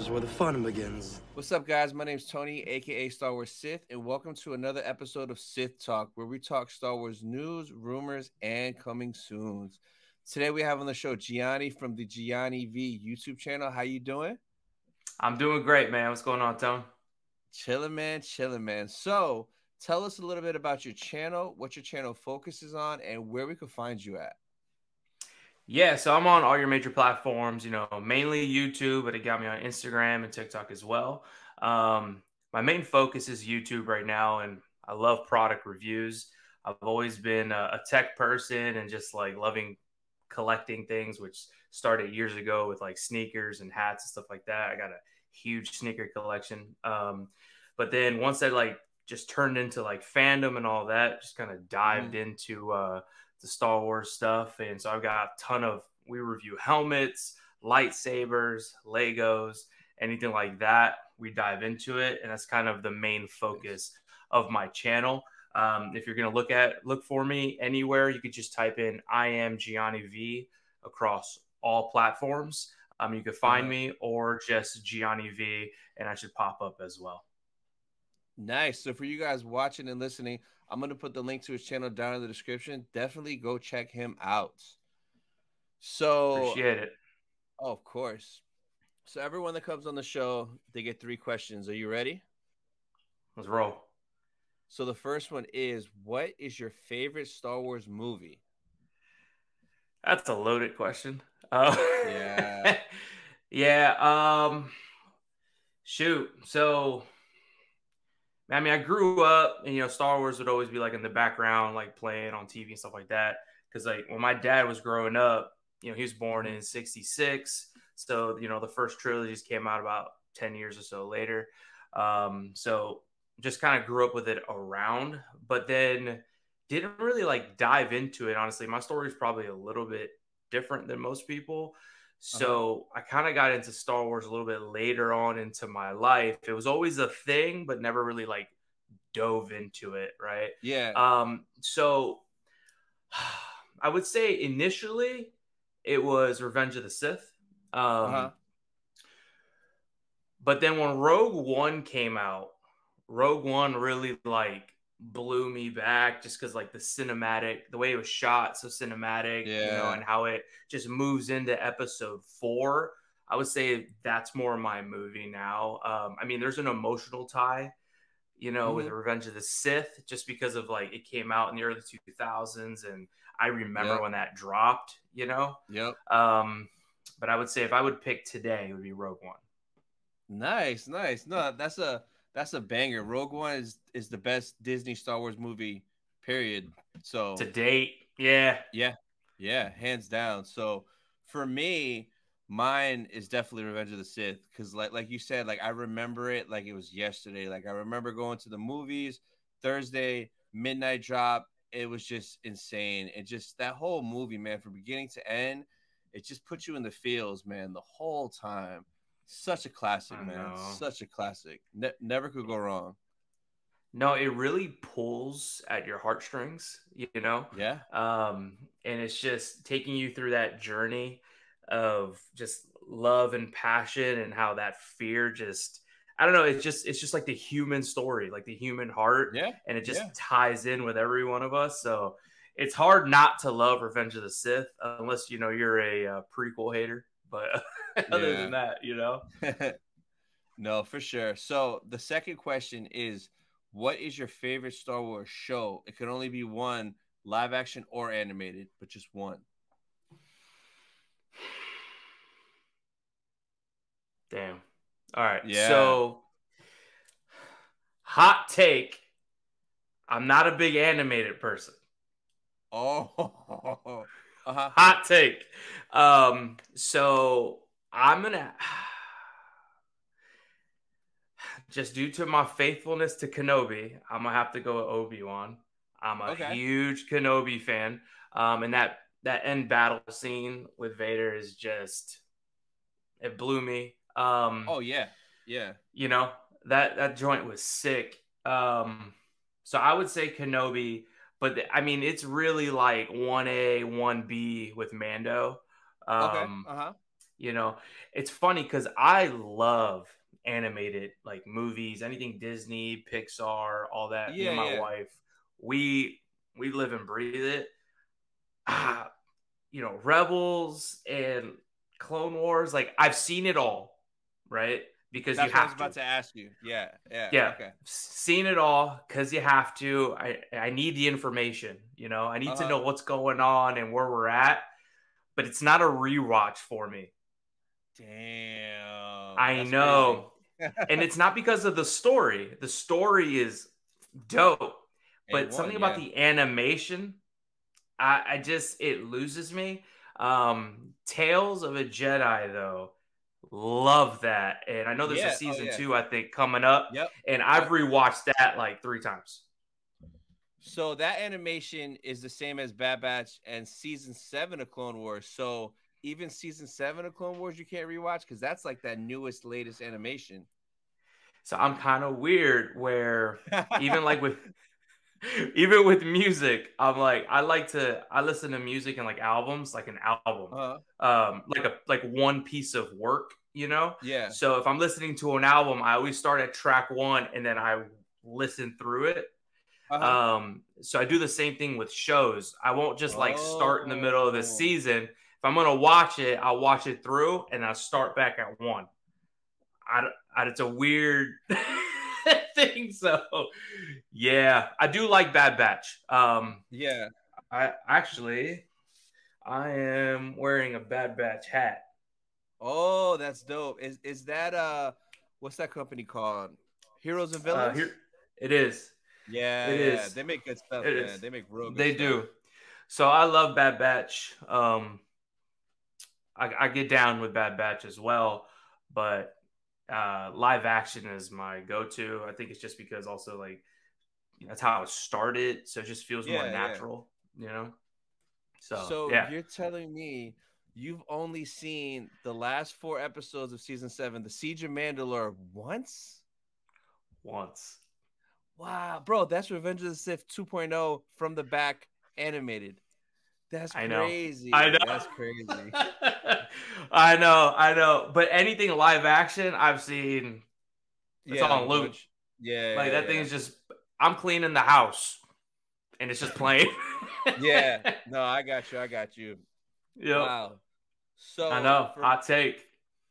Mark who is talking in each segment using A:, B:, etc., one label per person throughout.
A: is where the fun begins.
B: What's up, guys? My name is Tony, aka Star Wars Sith, and welcome to another episode of Sith Talk, where we talk Star Wars news, rumors, and coming soons. Today we have on the show Gianni from the Gianni V YouTube channel. How you doing?
C: I'm doing great, man. What's going on, Tone?
B: Chilling, man, chilling, man. So, tell us a little bit about your channel, what your channel focuses on, and where we can find you at.
C: Yeah, so I'm on all your major platforms, you know, mainly YouTube, but it got me on Instagram and TikTok as well. Um, my main focus is YouTube right now, and I love product reviews. I've always been a, a tech person and just like loving collecting things, which started years ago with like sneakers and hats and stuff like that. I got a huge sneaker collection. Um, but then once I like just turned into like fandom and all that, just kind of dived mm-hmm. into uh, the Star Wars stuff. And so I've got a ton of, we review helmets, lightsabers, Legos, anything like that. We dive into it. And that's kind of the main focus of my channel. Um, if you're going to look at, look for me anywhere, you could just type in I am Gianni V across all platforms. Um, you could find me or just Gianni V, and I should pop up as well.
B: Nice. So for you guys watching and listening, I'm going to put the link to his channel down in the description. Definitely go check him out. So
C: appreciate it.
B: Oh, of course. So everyone that comes on the show, they get three questions. Are you ready?
C: Let's roll.
B: So the first one is what is your favorite Star Wars movie?
C: That's a loaded question. Uh, yeah. yeah, um shoot. So I mean, I grew up and you know, Star Wars would always be like in the background, like playing on TV and stuff like that. Because like when my dad was growing up, you know, he was born in '66, so you know the first trilogies came out about ten years or so later. Um, so just kind of grew up with it around, but then didn't really like dive into it. Honestly, my story is probably a little bit different than most people. So uh-huh. I kind of got into Star Wars a little bit later on into my life. It was always a thing, but never really like dove into it, right?
B: Yeah.
C: Um, so I would say initially it was Revenge of the Sith. Um, uh-huh. But then when Rogue One came out, Rogue One really like blew me back just because like the cinematic the way it was shot so cinematic yeah. you know and how it just moves into episode four i would say that's more my movie now um i mean there's an emotional tie you know mm-hmm. with revenge of the sith just because of like it came out in the early 2000s and i remember yep. when that dropped you know
B: yep
C: um but i would say if i would pick today it would be rogue one
B: nice nice no that's a that's a banger. Rogue One is is the best Disney Star Wars movie, period. So
C: to date, yeah,
B: yeah, yeah, hands down. So for me, mine is definitely Revenge of the Sith because, like, like you said, like I remember it like it was yesterday. Like I remember going to the movies Thursday midnight drop. It was just insane. It just that whole movie, man, from beginning to end, it just put you in the feels, man, the whole time. Such a classic, I man. Know. Such a classic. Ne- never could go wrong.
C: No, it really pulls at your heartstrings, you know?
B: Yeah.
C: Um, and it's just taking you through that journey of just love and passion and how that fear just I don't know, it's just it's just like the human story, like the human heart.
B: Yeah.
C: And it just
B: yeah.
C: ties in with every one of us. So it's hard not to love Revenge of the Sith unless you know you're a uh, prequel hater. But other than that, you know.
B: no, for sure. So the second question is, what is your favorite Star Wars show? It can only be one, live action or animated, but just one.
C: Damn. All right. Yeah. So, hot take. I'm not a big animated person.
B: Oh,
C: uh-huh. hot take. Um, so I'm gonna just due to my faithfulness to Kenobi, I'm gonna have to go with Obi Wan. I'm a okay. huge Kenobi fan, um, and that that end battle scene with Vader is just it blew me. Um,
B: oh yeah, yeah.
C: You know that that joint was sick. Um, so I would say Kenobi, but the, I mean it's really like one A, one B with Mando. Um,
B: okay. Uh huh
C: You know, it's funny because I love animated like movies, anything Disney, Pixar, all that.
B: Yeah,
C: my
B: yeah.
C: wife, we we live and breathe it. Ah, you know, Rebels and Clone Wars, like I've seen it all, right? Because
B: That's
C: you
B: what I was
C: have
B: about
C: to.
B: to ask you. Yeah, yeah,
C: Yeah.
B: Okay.
C: Seen it all because you have to. I I need the information. You know, I need to
B: Uh-huh.
C: know what's going on and where we're at. But it's not a rewatch for me.
B: Damn.
C: I
B: that's
C: know. and it's not because of the story. The story is dope, but
B: A1,
C: something about
B: yeah.
C: the animation, I, I just it loses me. Um, Tales of a Jedi, though, love that, and I know there's
B: Yeah,
C: a
B: oh,
C: season
B: yeah.
C: two, I think, coming up,
B: Yep.
C: and I've rewatched that like three times.
B: So that animation is the same as Bad Batch and season seven of Clone Wars. So even season seven of Clone Wars you can't rewatch because that's like that newest, latest animation.
C: So I'm kind of weird where even like with even with music, I'm like I like to I listen to music and like albums, like an album.
B: uh,
C: um like a like one piece of work you know
B: yeah.
C: so if i'm listening to an album i always start at track one and then i listen through it
B: Uh-huh.
C: um so i do the same thing with shows i won't just like start in the middle of the
B: Oh.
C: season if i'm gonna watch it i'll watch it through and i'll start back at one I, I it's a weird thing so yeah i do like bad batch um
B: yeah.
C: i actually i am wearing a bad batch hat
B: Oh, that's dope. Is is that uh what's that company called? Heroes and
C: Uh,
B: Villains?
C: here it is.
B: yeah,
C: it
B: yeah.
C: is.
B: They make good stuff,
C: It
B: man.
C: is.
B: They make real good
C: They
B: stuff.
C: do. So I love Bad Batch. Um, I, I get down with Bad Batch as well, but uh, live action is my go-to. I think it's just because also like that's how it started, so it just feels
B: Yeah,
C: more
B: yeah.
C: natural, you know. So,
B: So
C: yeah,
B: you're telling me you've only seen the last four episodes of season seven, the Siege of Mandalore, once?
C: once.
B: Wow, bro, that's Revenge of the Sith 2.0 from the back animated. That's
C: I know.
B: crazy.
C: I know.
B: That's crazy.
C: I know, I know. But anything live action, I've seen. It's on
B: a
C: loop.
B: bunch. Yeah,
C: Like
B: yeah,
C: that thing
B: yeah.
C: is just. I'm cleaning the house, and it's just playing.
B: yeah. No, I got you. I got you.
C: Yeah.
B: Wow. So
C: I know.
B: for-
C: Hot take.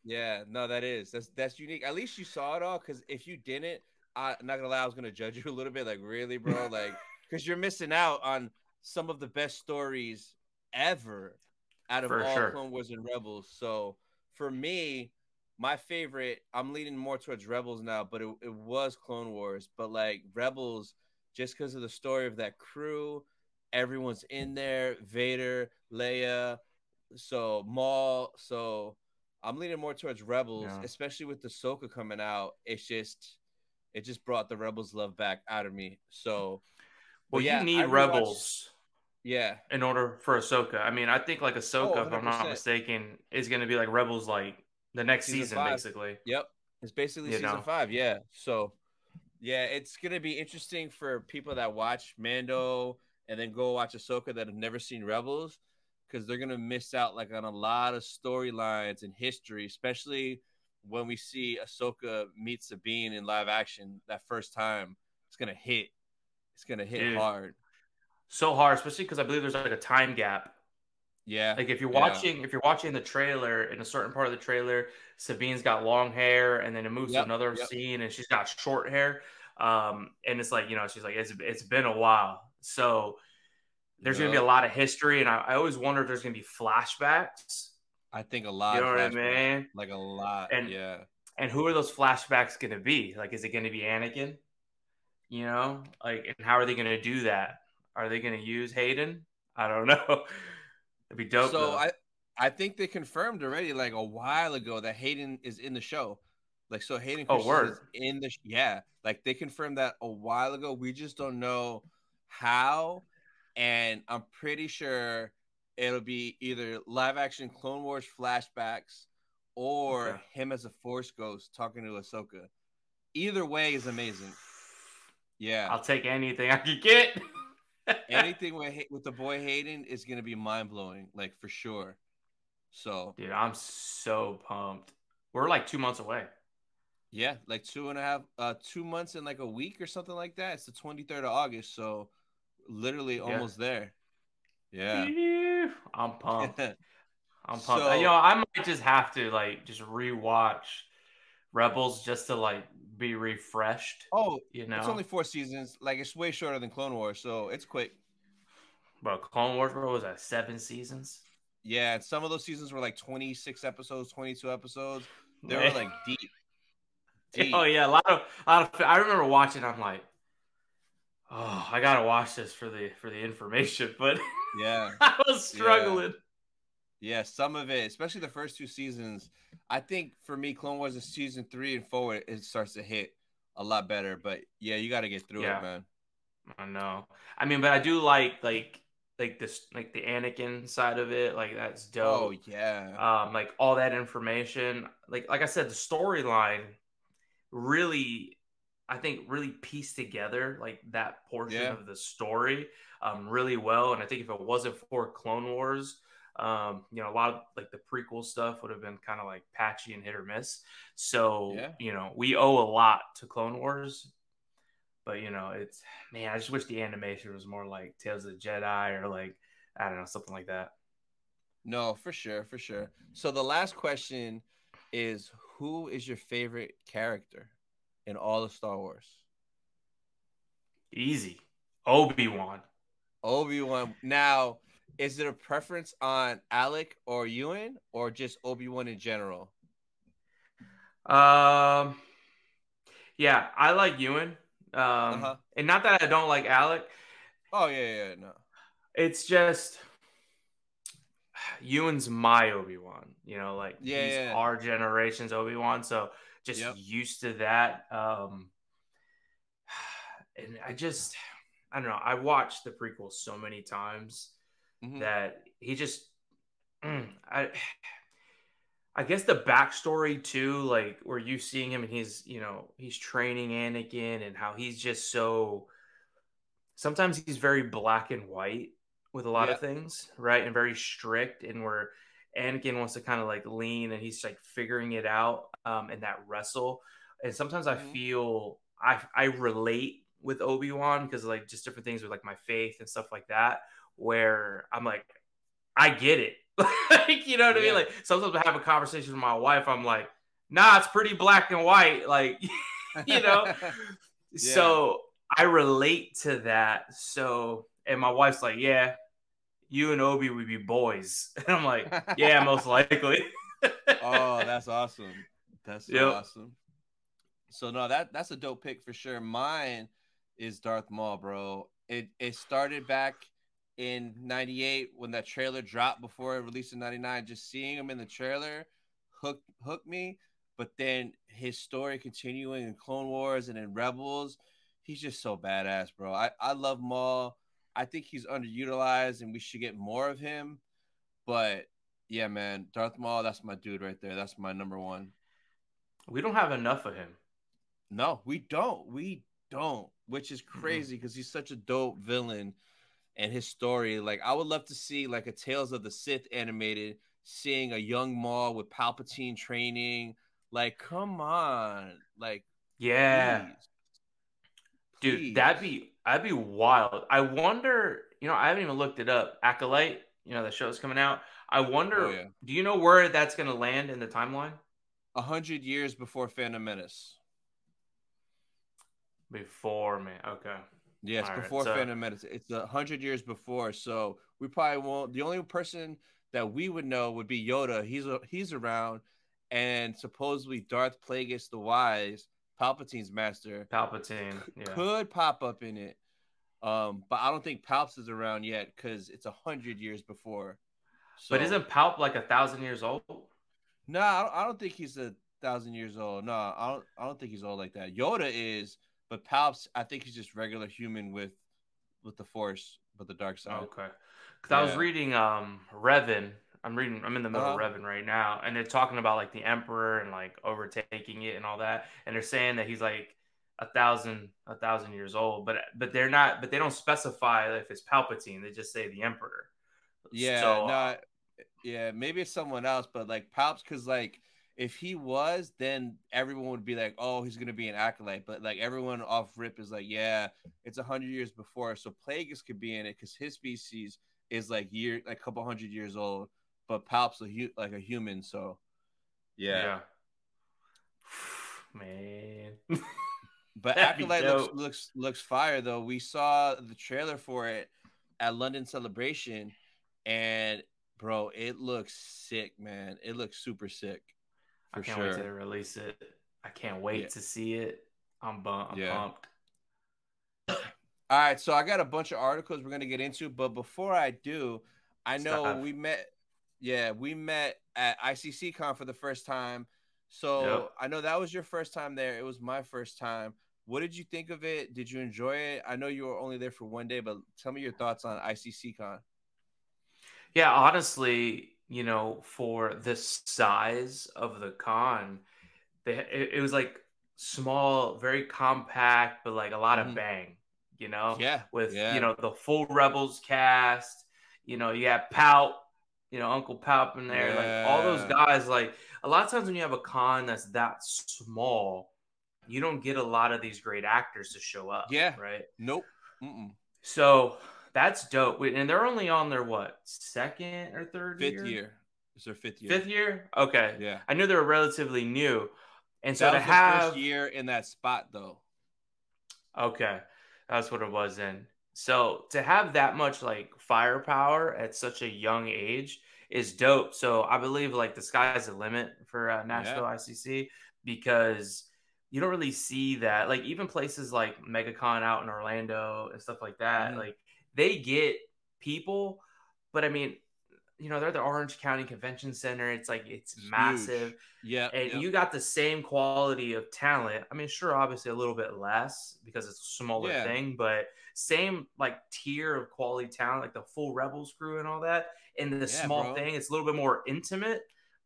B: Yeah, no, that is that's that's unique. At least you saw it all. Because if you didn't, I, I'm not gonna lie, I was gonna judge you a little bit. Like, really, bro? Like, because you're missing out on some of the best stories ever out of
C: For
B: all
C: sure.
B: Clone Wars and Rebels. So for me, my favorite, I'm leaning more towards Rebels now, but it, it was Clone Wars. But like Rebels, just because of the story of that crew, everyone's in there. Vader, Leia, so Maul. So I'm leaning more towards Rebels,
C: Yeah.
B: especially with Ahsoka coming out. It's just, it just brought the Rebels love back out of me. So,
C: Well,
B: yeah,
C: you need
B: I
C: rebels
B: Yeah,
C: in order for Ahsoka. I mean, I think like Ahsoka,
B: Oh,
C: if I'm not mistaken, is going to be like rebels like the next
B: Season
C: season, basically.
B: Yep. It's basically
C: You
B: season
C: know.
B: five. Yeah. So, yeah, it's gonna be interesting for people that watch Mando and then go watch Ahsoka that have never seen Rebels, because they're gonna miss out like on a lot of storylines and history, especially when we see Ahsoka meet Sabine in live action that first time. It's gonna hit. It's gonna hit
C: Dude.
B: hard.
C: So hard, especially because I believe there's like a time gap.
B: Yeah.
C: Like if you're
B: Yeah.
C: watching, if you're watching the trailer, in a certain part of the trailer, Sabine's got long hair, and then it moves
B: Yep,
C: to another
B: yep.
C: scene, and she's got short hair. Um, and it's like you know, she's like, it's it's been a while, so there's gonna be a lot of history, and I, I always wonder if there's gonna be flashbacks.
B: I think a lot.
C: You know what I mean?
B: Like a lot.
C: And-
B: yeah.
C: And who are those flashbacks gonna be? Like, is it gonna be Anakin? You know, like, and how are they gonna do that? Are they gonna use Hayden? I don't know. It'd be dope.
B: So
C: though.
B: I I think they confirmed already like a while ago that Hayden is in the show. Like so Hayden
C: Oh, word.
B: is in the sh- yeah. Like they confirmed that a while ago. We just don't know how and I'm pretty sure it'll be either live action Clone Wars flashbacks or
C: Okay.
B: him as a force ghost talking to Ahsoka. Either way is amazing. Yeah.
C: I'll take anything I could get.
B: Anything with, with the boy Hayden is going to be mind blowing, like for sure. So,
C: dude, I'm so pumped. We're like two months away.
B: Yeah, like two and a half, uh, two months and like a week or something like that. It's the 23rd of August, so literally yeah. almost there. Yeah,
C: I'm pumped. I'm pumped. So, you know, I might just have to like just rewatch Rebels just to like be refreshed.
B: Oh,
C: you know,
B: it's only four seasons. Like it's way shorter than Clone Wars, so it's quick.
C: But Clone Wars, bro, was that seven seasons?
B: Yeah, and some of those seasons were like 26 episodes, 22 episodes. They were like deep.
C: deep. Oh yeah, a lot of, a lot of. I remember watching. I'm like, oh, I gotta watch this for the for the information. But
B: yeah,
C: I was struggling.
B: Yeah. Yeah, some of it, especially the first two seasons. I think for me, Clone Wars is season three and forward, it starts to hit a lot better. But yeah, you got to get through yeah. it, man.
C: I know. I mean, but I do like like like this like the Anakin side of it, like that's dope.
B: Oh yeah.
C: Um, like all that information. Like like I said, the storyline really I think really pieced together like that portion yeah. of the story um really well. And I think if it wasn't for Clone Wars, um, you know, a lot of like the prequel stuff would have been kind of like patchy and hit or miss. So, yeah. you know, we owe a lot to Clone Wars but you know, it's man, I just wish the animation was more like Tales of the Jedi or like I don't know, something like that.
B: No, for sure, for sure. So the last question is who is your favorite character in all of Star Wars?
C: Easy. Obi-Wan.
B: Obi-Wan. Now, is it a preference on Alec or Ewan or just Obi-Wan in general?
C: Um yeah, I like Ewan. Um, uh-huh. and not that I don't like Alec.
B: Oh yeah, yeah, no.
C: It's just Ewan's my Obi Wan. You know, like
B: yeah, he's
C: yeah. our generation's Obi Wan, so just yep. used to that. Um, and I just, I don't know. I watched the prequels so many times mm-hmm. that he just, I I guess the backstory too, like where you seeing him and he's, you know, he's training Anakin and how he's just so sometimes he's very black and white with a lot yeah. of things, right? And very strict and where Anakin wants to kind of like lean and he's like figuring it out um in that wrestle. And sometimes I mm-hmm. feel I I relate with Obi-Wan because like just different things with like my faith and stuff like that where I'm like I get it like, you know what yeah. I mean? Like sometimes I have a conversation with my wife, I'm like, nah, it's pretty black and white. Like, you know? yeah. So I relate to that. So and my wife's like, Yeah, you and Obi would be boys. And I'm like, Yeah, most likely.
B: oh, that's awesome. That's so yep. awesome. So no, that that's a dope pick for sure. Mine is Darth Maul, bro. It it started back in 98 when that trailer dropped before it released in 99 just seeing him in the trailer hooked hooked me. But then his story continuing in clone wars and in rebels he's just so badass bro. I, I love maul. I think he's underutilized and we should get more of him. But yeah man darth maul that's my dude right there. That's my number one.
C: We don't have enough of him.
B: No we don't. We don't which is crazy because mm-hmm. he's such a dope villain and his story. Like I would love to see like a Tales of the Sith animated, seeing a young Maul with Palpatine training. Like, come on, like
C: yeah, please. dude, please. that'd be that'd be wild. I wonder, you know, I haven't even looked it up. Acolyte, you know, the show's coming out. I wonder, oh, yeah. do you know where that's gonna land in the timeline?
B: A hundred years before Phantom Menace.
C: Before man, okay.
B: Yes, All before right, so... Phantom Menace. It's a hundred years before, so we probably won't. The only person that we would know would be Yoda. He's a, he's around, and supposedly Darth Plagueis the Wise, Palpatine's master,
C: Palpatine
B: yeah. could pop up in it. Um, but I don't think Palps is around yet because it's a hundred years before.
C: So... But isn't Palp like a thousand years old?
B: No, I don't, I don't think he's a thousand years old. No, I don't. I don't think he's old like that. Yoda is but Palps, I think he's just regular human with with the Force, but the dark side.
C: Okay. Because yeah. I was reading um Revan. I'm reading. I'm in the middle uh-huh. of Revan right now, and they're talking about like the Emperor and like overtaking it and all that. And they're saying that he's like a thousand a thousand years old, but but they're not. But they don't specify if it's Palpatine. They just say the Emperor.
B: Yeah. So, no, Yeah, maybe it's someone else, but like Palps, because like if he was, then everyone would be like, "Oh, he's gonna be an acolyte." But like everyone off rip is like, "Yeah, it's a hundred years before." So Plagueis could be in it because his species is like year, like a couple hundred years old. But Palps a hu- like a human, so yeah.
C: yeah. Man.
B: But acolyte looks, looks looks fire though. We saw the trailer for it at London Celebration, and bro, it looks sick, man. It looks super sick.
C: I can't wait to release it. I can't wait
B: Yeah.
C: to see it. I'm, bum- I'm
B: Yeah.
C: pumped.
B: All right, so I got a bunch of articles we're gonna get into, but before I do, I know
C: Stop.
B: we met. Yeah, we met at ICC Con for the first time. So
C: Yep.
B: I know that was your first time there. It was my first time. What did you think of it? Did you enjoy it? I know you were only there for one day, but tell me your thoughts on ICC Con.
C: Yeah, honestly, you know, for the size of the con, they it, it was like small, very compact, but like a lot
B: Mhm.
C: of bang. You know,
B: Yeah,
C: with
B: yeah.
C: you know the full Rebels cast. You know, you got Pout, you know Uncle Pout in there, like all those guys. Like a lot of times when you have a con that's that small, you don't get a lot of these great actors to show up.
B: Yeah.
C: right.
B: Nope. Mm-mm.
C: So that's dope. And they're only on their what second or third
B: Fifth
C: year?
B: year. It's their fifth year.
C: Fifth year? Okay.
B: Yeah.
C: I knew they were relatively new. And so
B: that
C: to have
B: first year in that spot, though.
C: Okay. That's what it was then. So to have that much like firepower at such a young age is dope. So I believe like the sky's the limit for uh, Nashville ICC because you don't really see that. Like even places like MegaCon out in Orlando and stuff like that,
B: Mhm.
C: like they get people, but I mean, you know, they're the Orange County Convention Center. It's like it's,
B: huge.
C: massive
B: Yeah.
C: and
B: yep.
C: you got the same quality of talent. I mean, sure, obviously a little bit less because it's a smaller
B: Yeah.
C: thing, but same like tier of quality talent, like the full Rebels crew and all that. And the
B: Yeah,
C: small
B: bro.
C: thing, it's a little bit more intimate.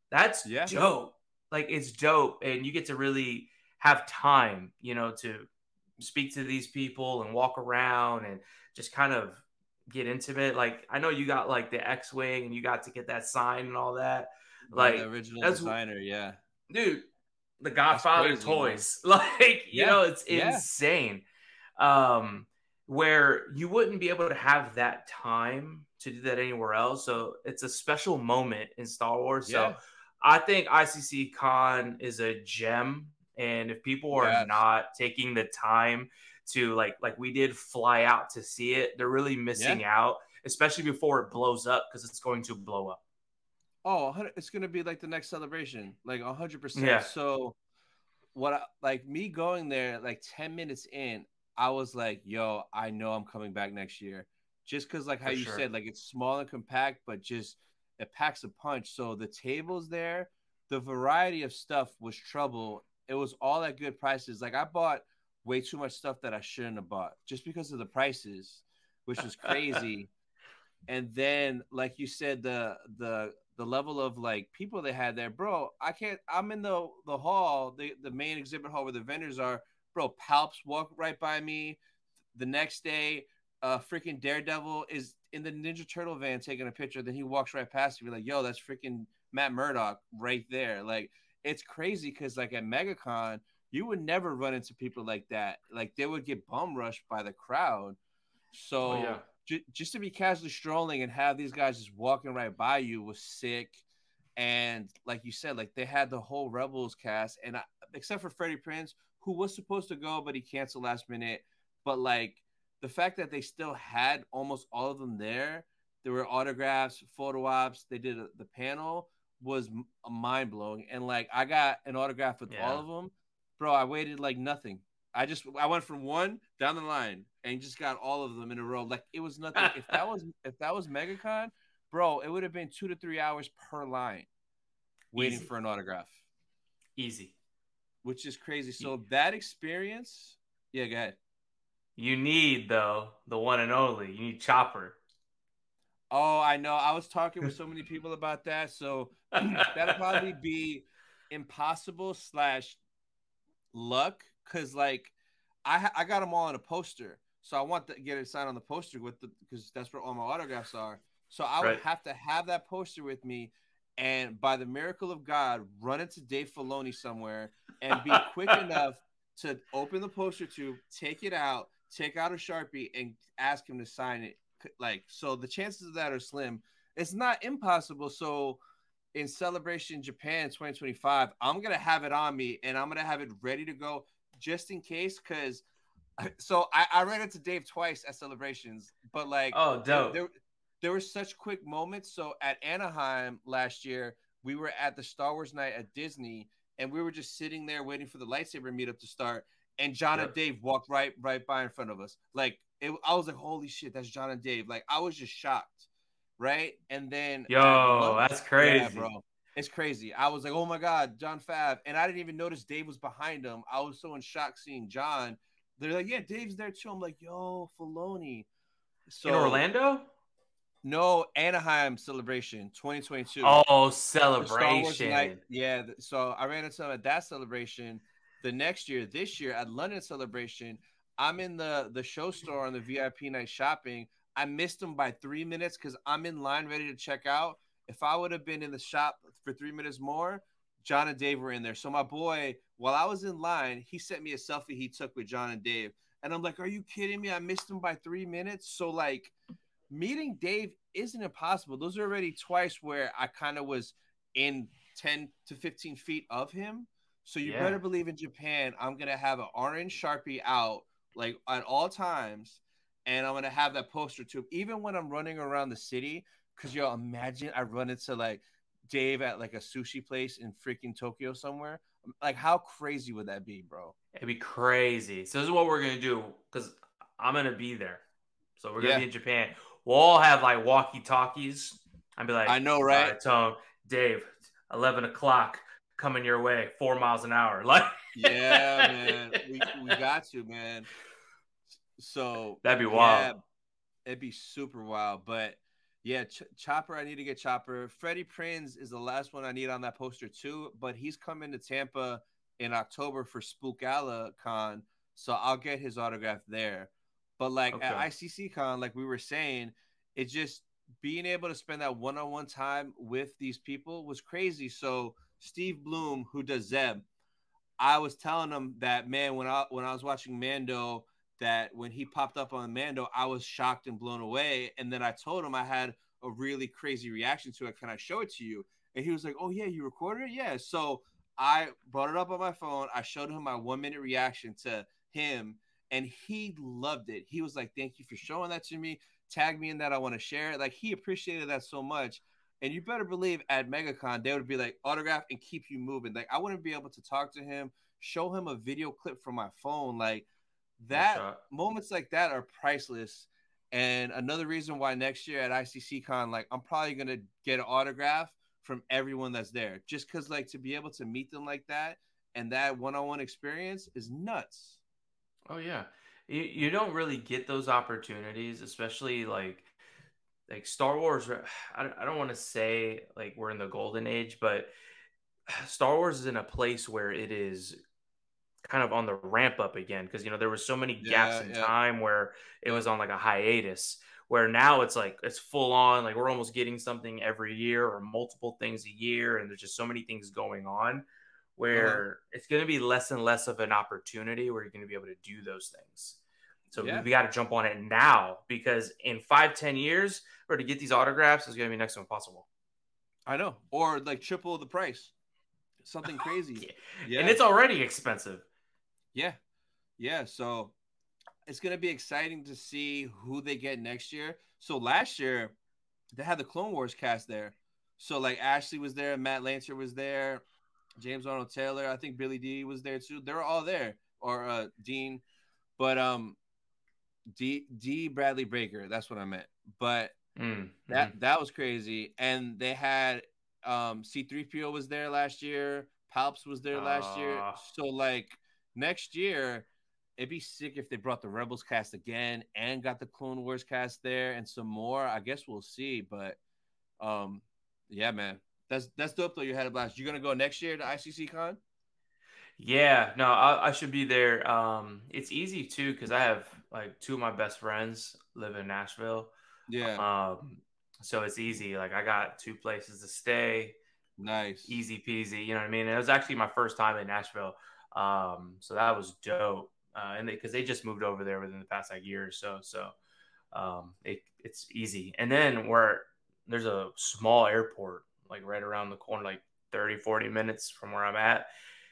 C: That's
B: Yeah.
C: dope. Like it's dope, and you get to really have time, you know, to speak to these people and walk around and just kind of get intimate. Like I know you got like the X-wing, and you got to get that sign and all that. Like,
B: the original designer. Yeah.
C: dude the godfather
B: crazy,
C: toys like you
B: Yeah,
C: know it's
B: yeah.
C: insane um where you wouldn't be able to have that time to do that anywhere else so it's a special moment in star wars so i think icc con is a gem and if people are
B: Yes.
C: not taking the time to like like we did fly out to see it they're really missing out especially before it blows up because it's going to blow up
B: Oh, it's gonna be like the next celebration, like a hundred percent.
C: Yeah.
B: So, what? I, like me going there, like ten minutes in, I was like, "Yo, I know I'm coming back next year," just because, like how
C: For
B: you
C: sure.
B: said, like it's small and compact, but just it packs a punch. So the tables there, the variety of stuff was trouble. It was all at good prices. Like I bought way too much stuff that I shouldn't have bought just because of the prices, which was crazy. and then, like you said, the the the level of like people they had there, bro. I can't. I'm in the the hall, the the main exhibit hall where the vendors are, bro. Palps walk right by me. The next day, uh, freaking Daredevil is in the Ninja Turtle van taking a picture. Then he walks right past me, like, yo, that's freaking Matt Murdock right there. Like, it's crazy because like at MegaCon, you would never run into people like that. Like they would get bum rushed by the crowd. So
C: Oh, yeah.
B: ju- just to be casually strolling and have these guys just walking right by you was sick. And like you said, like they had the whole Rebels cast, and I, except for Freddie Prinz, who was supposed to go but he canceled last minute. But like the fact that they still had almost all of them there, there were autographs, photo ops. They did a, the panel was mind blowing, and like I got an autograph with
C: Yeah.
B: all of them, bro. I waited like nothing. I just I went from one down the line and just got all of them in a row. Like it was nothing. if that was if that was MegaCon, bro, it would have been two to three hours per line waiting
C: Easy.
B: for an autograph,
C: Easy.
B: which is crazy. So that experience, yeah, go ahead.
C: You need though the one and only. You need Chopper.
B: Oh, I know. I was talking with so many people about that. So that'll probably be impossible slash luck because like I I got them all on a poster, so I want to get it signed on the poster with the because that's where all my autographs are. So I would
C: Right.
B: have to have that poster with me, and by the miracle of God, run into Dave Filoni somewhere and be quick enough to open the poster tube, take it out, take out a sharpie, and ask him to sign it. Like so, the chances of that are slim. It's not impossible. So in celebration japan 2025 i'm gonna have it on me and i'm gonna have it ready to go just in case because so I, I ran into dave twice at celebrations but like
C: Oh,
B: there,
C: dope.
B: there, there were such quick moments. So at anaheim last year we were at the star wars night at disney and we were just sitting there waiting for the lightsaber meetup to start and john and dave walked right right by in front of us. Like it, i was like holy shit that's john and dave. Like i was just shocked right and then
C: Yo, that's crazy.
B: yeah, bro. It's crazy. I was like, oh my God, John Fab. And I didn't even notice Dave was behind him. I was so in shock seeing John. They're like, yeah, Dave's there too. I'm like, yo, Filoni. So
C: In Orlando?
B: No, Anaheim celebration 2022.
C: Oh,
B: The Star Wars
C: celebration.
B: Yeah. So I ran into him at that celebration. The next year, this year at London celebration, I'm in the the show store on the VIP night shopping. I missed them by three minutes because I'm in line ready to check out. If I would have been in the shop for three minutes more, John and Dave were in there. So my boy, while I was in line, he sent me a selfie he took with John and Dave. And I'm like, are you kidding me? I missed him by three minutes. So like meeting Dave isn't impossible. Those are already twice where I kind of was in 10 to 15 feet of him. So you
C: Yeah.
B: better believe in Japan, I'm gonna have an orange sharpie out like at all times, and I'm gonna have that poster too, even when I'm running around the city. Cause yo, imagine I run into like Dave at like a sushi place in freaking Tokyo somewhere. Like, how crazy would that be, bro?
C: It'd be crazy. So this is what we're gonna do because I'm gonna be there. So we're gonna
B: Yeah.
C: be in Japan. We'll all have like walkie talkies. I'd be like,
B: I know, right?
C: "All
B: right?
C: Tone, Dave, eleven o'clock, coming your way, four miles an hour. Like,
B: Yeah, man. We, we got you, man. So
C: That'd be wild.
B: it'd be super wild. But yeah, Ch- Chopper, I need to get Chopper. Freddie Prinz is the last one I need on that poster too. But he's coming to Tampa in October for Spookala Con, so I'll get his autograph there. But like at
C: Okay.
B: ICC Con, like we were saying, it just being able to spend that one-on-one time with these people was crazy. So Steve Blum, who does Zeb, I was telling him that man when I when I was watching Mando that when he popped up on Mando, I was shocked and blown away. And then I told him I had a really crazy reaction to it. Can I show it to you? And he was like, "Oh yeah, you recorded it? Yeah." So I brought it up on my phone. I showed him my one minute reaction to him, and he loved it. He was like, "Thank you for showing that to me. Tag me in that. I want to share it." Like he appreciated that so much. And you better believe at MegaCon they would be like autograph and keep you moving. Like I wouldn't be able to talk to him, show him a video clip from my phone. Like that moments like that are priceless. And another reason why next year at ICC Con, like I'm probably gonna get an autograph from everyone that's there, just because like to be able to meet them like that and that one-on-one experience is nuts.
C: Oh yeah, you, you don't really get those opportunities, especially like like Star Wars. Uh, I don't, I don't want to say like we're in the golden age, but Star Wars is in a place where it is kind of on the ramp up again because you know there were so many gaps
B: Yeah,
C: in
B: yeah.
C: time where it was on like a hiatus where now it's like it's full on like we're almost getting something every year or multiple things a year and there's just so many things going on uh-huh. where it's going to be less and less of an opportunity where you're going to be able to do those things. So we, we got to jump on it now because in five ten years or to get these autographs is going to be next to impossible.
B: I know, or like triple the price, something crazy. Yeah.
C: and it's already expensive
B: Yeah. Yeah. So it's going to be exciting to see who they get next year. So last year, they had the Clone Wars cast there. So like Ashley was there, Matt Lanter was there, James Arnold Taylor, I think Billy D was there too. They were all there, or uh, Dean, but um, Dee Dee Bradley Baker, that's what I meant. But
C: Mm,
B: that that was crazy. And they had um C3PO was there last year, Palps was there last year.
C: Ah.
B: So like next year, it'd be sick if they brought the Rebels cast again and got the Clone Wars cast there and some more. I guess we'll see, but um yeah, man. That's that's dope though. You had a blast. You're gonna go next year to ICC Con?
C: Yeah, no, I, I should be there. Um, it's easy too because I have like two of my best friends live in Nashville.
B: Yeah.
C: Um, so it's easy. Like I got two places to stay.
B: Nice.
C: Easy peasy. You know what I mean? It was actually my first time in Nashville. Um, so that was dope. Uh, and because they, they, just moved over there within the past like year or so. So um, it, it's easy. And then where there's a small airport like right around the corner, like 30, 40 minutes from where I'm at.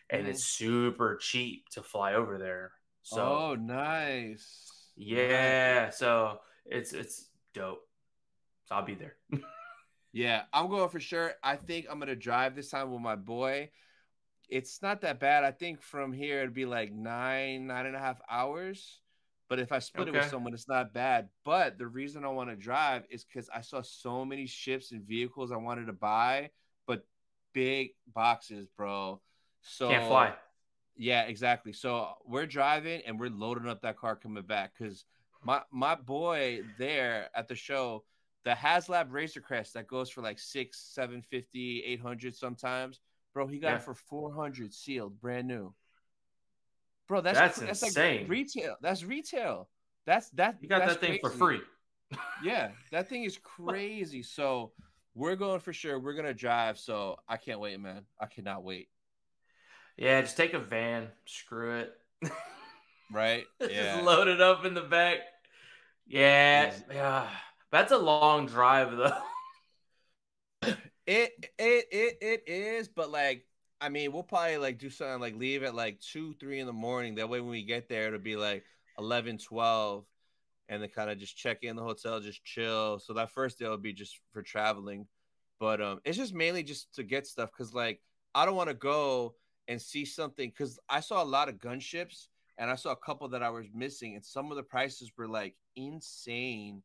C: And it's super cheap to fly over there. So
B: Oh, nice.
C: Yeah. Nice. So it's it's dope. So I'll be there.
B: yeah, I'm going for sure. I think I'm gonna drive this time with my boy. It's not that bad. I think from here it'd be like nine, nine and a half hours. But if I split okay. it with someone, it's not bad. But the reason I want to drive is because I saw so many ships and vehicles I wanted to buy, but big boxes, bro. So
C: can't fly.
B: Yeah, exactly. So we're driving and we're loading up that car coming back because my my boy there at the show, the HasLab Razor Crest that goes for like six, seven fifty, eight hundred sometimes. Bro, he got yeah. it for four hundred sealed, brand new. Bro, that's that's, that's insane. Like retail. That's retail. That's that.
C: You got
B: that
C: thing crazy. for free.
B: yeah, that thing is crazy. So we're going for sure. We're gonna drive. So I can't wait, man. I cannot wait.
C: Yeah, just take a van. Screw it.
B: right.
C: Yeah. just load it up in the back. Yeah, yeah. That's a long drive though.
B: It it it it is, but like I mean, we'll probably like do something like leave at like two, three in the morning. That way, when we get there, it'll be like 11, 12, and then kind of just check in the hotel, just chill. So that first day will be just for traveling, but um, it's just mainly just to get stuff because like I don't want to go and see something because I saw a lot of gunships and I saw a couple that I was missing, and some of the prices were like insane.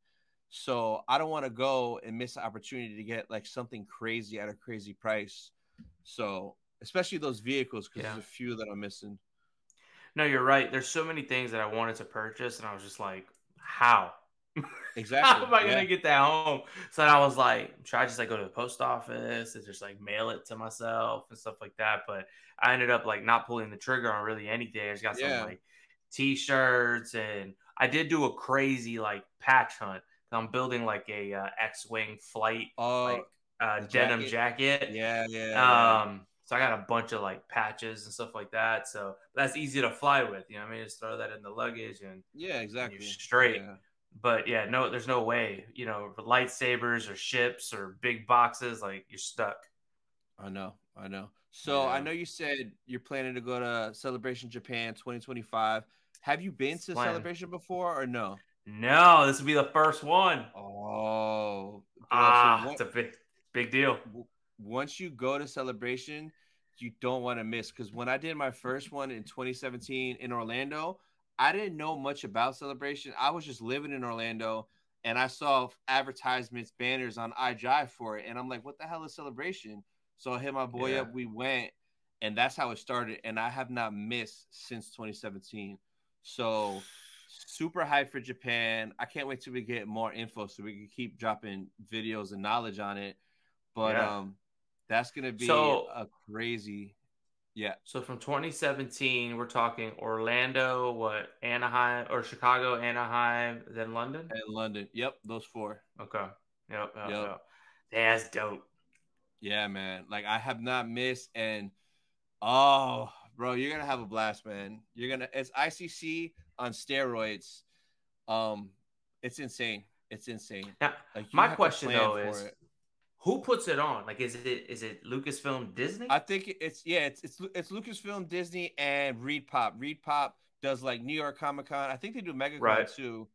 B: So I don't want to go and miss the opportunity to get like something crazy at a crazy price. So especially those vehicles because yeah. there's a few that I'm missing.
C: No, you're right. There's so many things that I wanted to purchase, and I was just like, how?
B: Exactly.
C: how am I yeah. gonna get that home? So I was like, should I just like go to the post office and just like mail it to myself and stuff like that? But I ended up like not pulling the trigger on really anything. I just got some like t-shirts and I did do a crazy like patch hunt. I'm building like a uh, X-wing flight
B: oh,
C: like uh, denim jacket.
B: jacket. Yeah,
C: yeah. Um, so I got a bunch of like patches and stuff like that. So that's easy to fly with. You know, I mean, just throw that in the luggage and
B: yeah, exactly,
C: straight.
B: Yeah.
C: But yeah, no, there's no way. You know, lightsabers or ships or big boxes, like you're stuck.
B: I know, I know. So yeah. I know you said you're planning to go to Celebration Japan 2025. Have you been to. Celebration before or no?
C: No, this will be the first one.
B: Oh,
C: ah, so what, it's a big, big deal
B: once you go to celebration, you don't want to miss. Because when I did my first one in 2017 in Orlando, I didn't know much about celebration. I was just living in Orlando and I saw advertisements, banners on iDrive for it. And I'm like, what the hell is celebration? So I hit my boy yeah. up, we went, and that's how it started. And I have not missed since 2017. So super hyped for Japan. I can't wait till we get more info so we can keep dropping videos and knowledge on it. But yeah. um that's gonna be so, a crazy. Yeah.
C: So from 2017, we're talking Orlando, what Anaheim or Chicago, Anaheim, then London.
B: And London. Yep, those four.
C: Okay. Yep. Yep. yep. yep. That's dope.
B: Yeah, man. Like I have not missed, and oh, bro, you're gonna have a blast, man. You're gonna. It's ICC on steroids. Um, it's insane. It's insane.
C: Now, like, my question though is. It who puts it on? Like, is it is it Lucasfilm Disney?
B: I think it's yeah, it's it's it's Lucasfilm Disney and ReedPop. Reed Pop does like New York Comic Con. I think they do MegaCon right. too,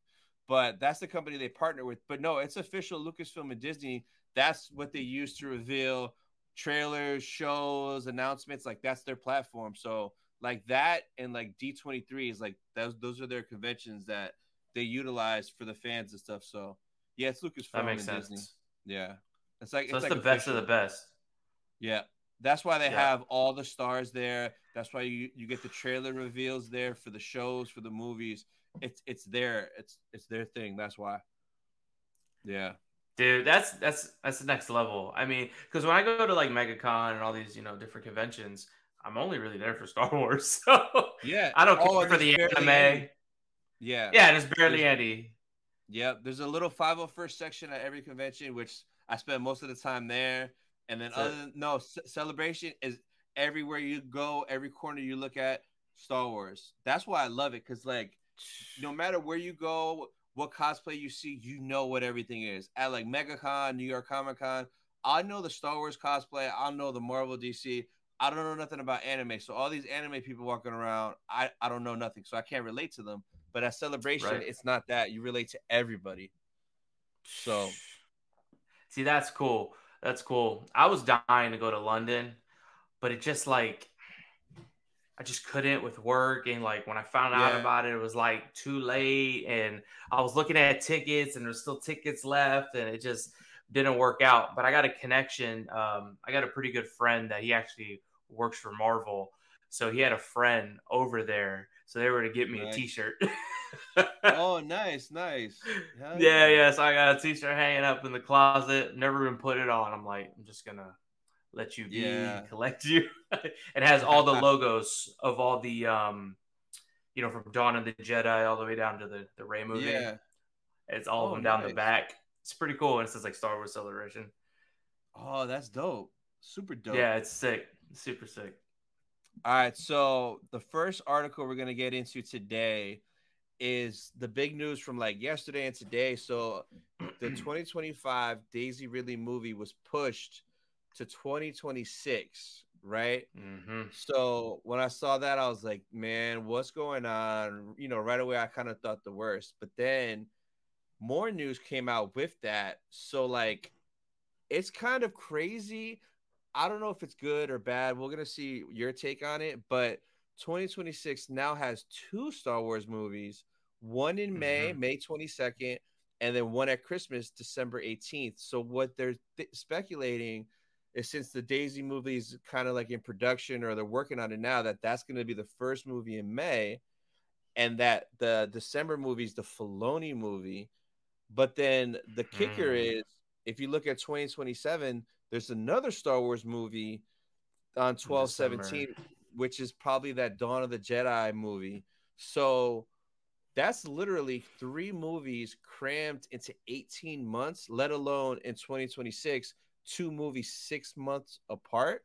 B: but that's the company they partner with. But no, it's official Lucasfilm and Disney. That's what they use to reveal trailers, shows, announcements. Like that's their platform. So like that and like D23 is like those those are their conventions that they utilize for the fans and stuff. So yeah, it's Lucasfilm that makes sense. Disney. Yeah. It's like
C: so
B: it's,
C: like the best of the best.
B: Yeah, that's why they yeah. have all the stars there. That's why you you get the trailer reveals there for the shows for the movies. It's it's there. It's it's their thing. That's why. Yeah.
C: Dude, that's that's that's the next level. I mean, because when I go to like MegaCon and all these you know different conventions, I'm only really there for Star Wars. So
B: yeah,
C: I don't oh, care oh, for the anime.
B: Yeah,
C: yeah, there's barely there's, any.
B: Yep, there's a little 501st section at every convention, which I spend most of the time there. And then other than no c- celebration is everywhere you go, every corner you look at, Star Wars. That's why I love it because like no matter where you go, what cosplay you see, you know what everything is. At like MegaCon, New York Comic Con, I know the Star Wars cosplay, I know the Marvel DC. I don't know nothing about anime. So all these anime people walking around, I, I don't know nothing. So I can't relate to them. But at celebration, right. it's not that. You relate to everybody. So
C: see, that's cool. That's cool. I was dying to go to London, but it just like I just couldn't with work. And like when I found out yeah. about it, it was like too late. And I was looking at tickets and there's still tickets left. And it just didn't work out. But I got a connection. Um, I got a pretty good friend that he actually works for Marvel. So he had a friend over there. So they were to get me nice. a t shirt.
B: oh, nice, nice.
C: Hell yeah, yeah. So I got a t shirt hanging up in the closet, never even put it on. I'm like, I'm just going to let you be, yeah. collect you. it has all the logos of all the um you know from Dawn of the Jedi all the way down to the the Rey movie. Yeah. It's all oh, of them down nice. the back. It's pretty cool. And it says like Star Wars Celebration.
B: Oh, that's dope. Super dope.
C: Yeah, it's sick. super sick.
B: All right, so the first article we're gonna get into today is the big news from like yesterday and today. So the 2025 Daisy Ridley movie was pushed to 2026, right? Mm-hmm. So when I saw that, I was like, man, what's going on? You know, right away, I kind of thought the worst. But then more news came out with that. So, like, it's kind of crazy. I don't know if it's good or bad. We're going to see your take on it. But 2026 now has two Star Wars movies one in May, mm-hmm. May 22nd, and then one at Christmas, December 18th. So, what they're th- speculating is since the Daisy movie is kind of like in production or they're working on it now, that that's going to be the first movie in May, and that the December movie is the Filoni movie. But then the kicker mm. is if you look at 2027, there's another Star Wars movie on 12 17, which is probably that Dawn of the Jedi movie. So that's literally three movies crammed into 18 months, let alone in 2026 two movies six months apart.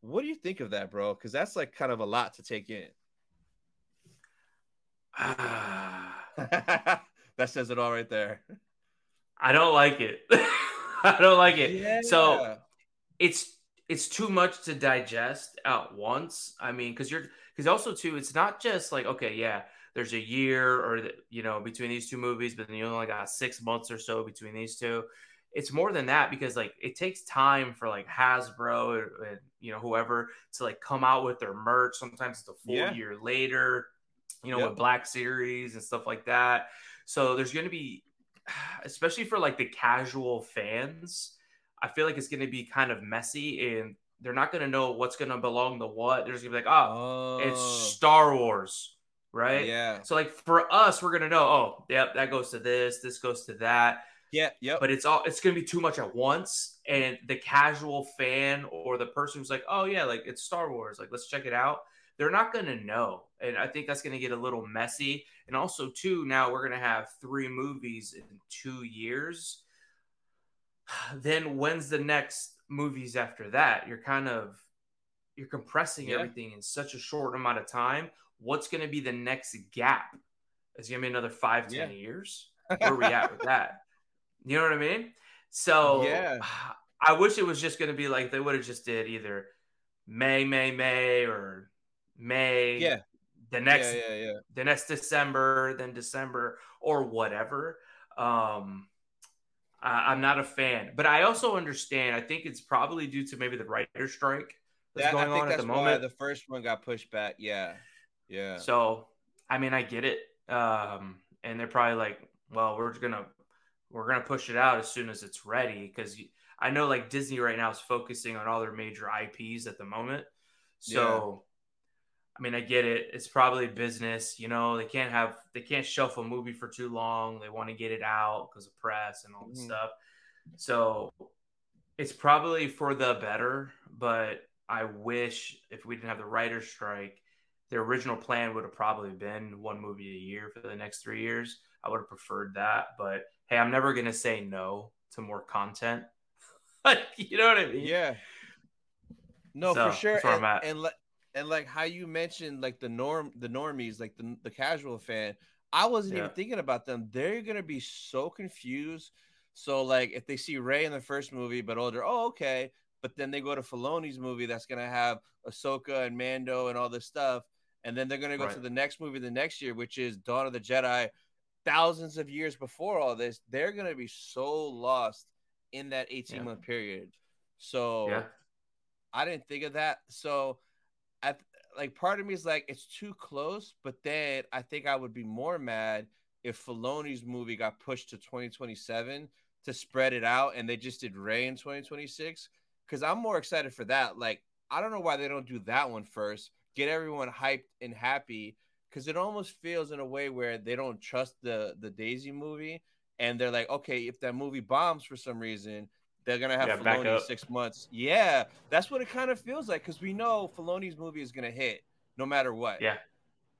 B: What do you think of that, bro? Because that's like kind of a lot to take in. that says it all right there.
C: I don't like it. I don't like it. Yeah. So it's it's too much to digest at once. I mean, because you're because also too, it's not just like okay, yeah, there's a year or you know between these two movies, but then you only got six months or so between these two it's more than that because like it takes time for like Hasbro and, you know whoever to like come out with their merch. Sometimes it's a full yeah. year later, you know, yep. with Black Series and stuff like that. So there's going to be, especially for like the casual fans, I feel like it's going to be kind of messy and they're not going to know what's going to belong to what. They're just going to be like, oh, oh, it's Star Wars, right?
B: Yeah.
C: So like for us, we're going to know, oh, yep, that goes to this, this goes to that
B: yeah, yeah.
C: But it's all it's gonna be too much at once, and the casual fan or the person who's like, "Oh yeah, like it's Star Wars, like let's check it out." They're not gonna know, and I think that's gonna get a little messy. And also, too, now we're gonna have three movies in two years. Then when's the next movies after that? You're kind of you're compressing yeah. everything in such a short amount of time. What's gonna be the next gap? Is it gonna be another five, ten yeah. years? Where are we at with that? You know what I mean? So
B: yeah,
C: I wish it was just going to be like they would have just did either May, May, May, or May.
B: Yeah.
C: The next,
B: yeah, yeah, yeah.
C: the next December, then December, or whatever. Um, I, I'm not a fan, but I also understand. I think it's probably due to maybe the writer strike
B: that's that, going on at the moment. the first one got pushed back. Yeah, yeah.
C: So, I mean, I get it. Um, and they're probably like, well, we're just gonna we're gonna push it out as soon as it's ready because I know like Disney right now is focusing on all their major IPs at the moment. So, yeah. I mean, I get it. It's probably business. You know, they can't have they can't shelf a movie for too long. They want to get it out because of press and all this mm-hmm. stuff. So, it's probably for the better. But I wish if we didn't have the writer's strike, the original plan would have probably been one movie a year for the next three years. I would have preferred that, but hey, I'm never gonna say no to more content. you know what I mean?
B: Yeah. No,
C: So,
B: for sure. and,
C: I'm at.
B: and like and like how you mentioned like the norm the normies, like the the casual fan. I wasn't even thinking about them. They're gonna be so confused. So like if they see Rey in the first movie but older, oh okay. But then they go to Filoni's movie that's gonna have Ahsoka and Mando and all this stuff, and then they're gonna go to the next movie the next year, which is Dawn of the Jedi, thousands of years before all this. They're gonna be so lost in that 18
C: Yeah.
B: month period. So
C: Yeah.
B: I didn't think of that. So, I like part of me is like it's too close, but then I think I would be more mad if Filoni's movie got pushed to 2027 to spread it out, and they just did Rey in 2026. Because I'm more excited for that. Like I don't know why they don't do that one first. Get everyone hyped and happy. Because it almost feels in a way where they don't trust the the Daisy movie, and they're like, okay, if that movie bombs for some reason, they're gonna have
C: Yeah,
B: Filoni six months. Yeah, that's what it kind of feels like because we know Filoni's movie is gonna hit no matter what.
C: Yeah.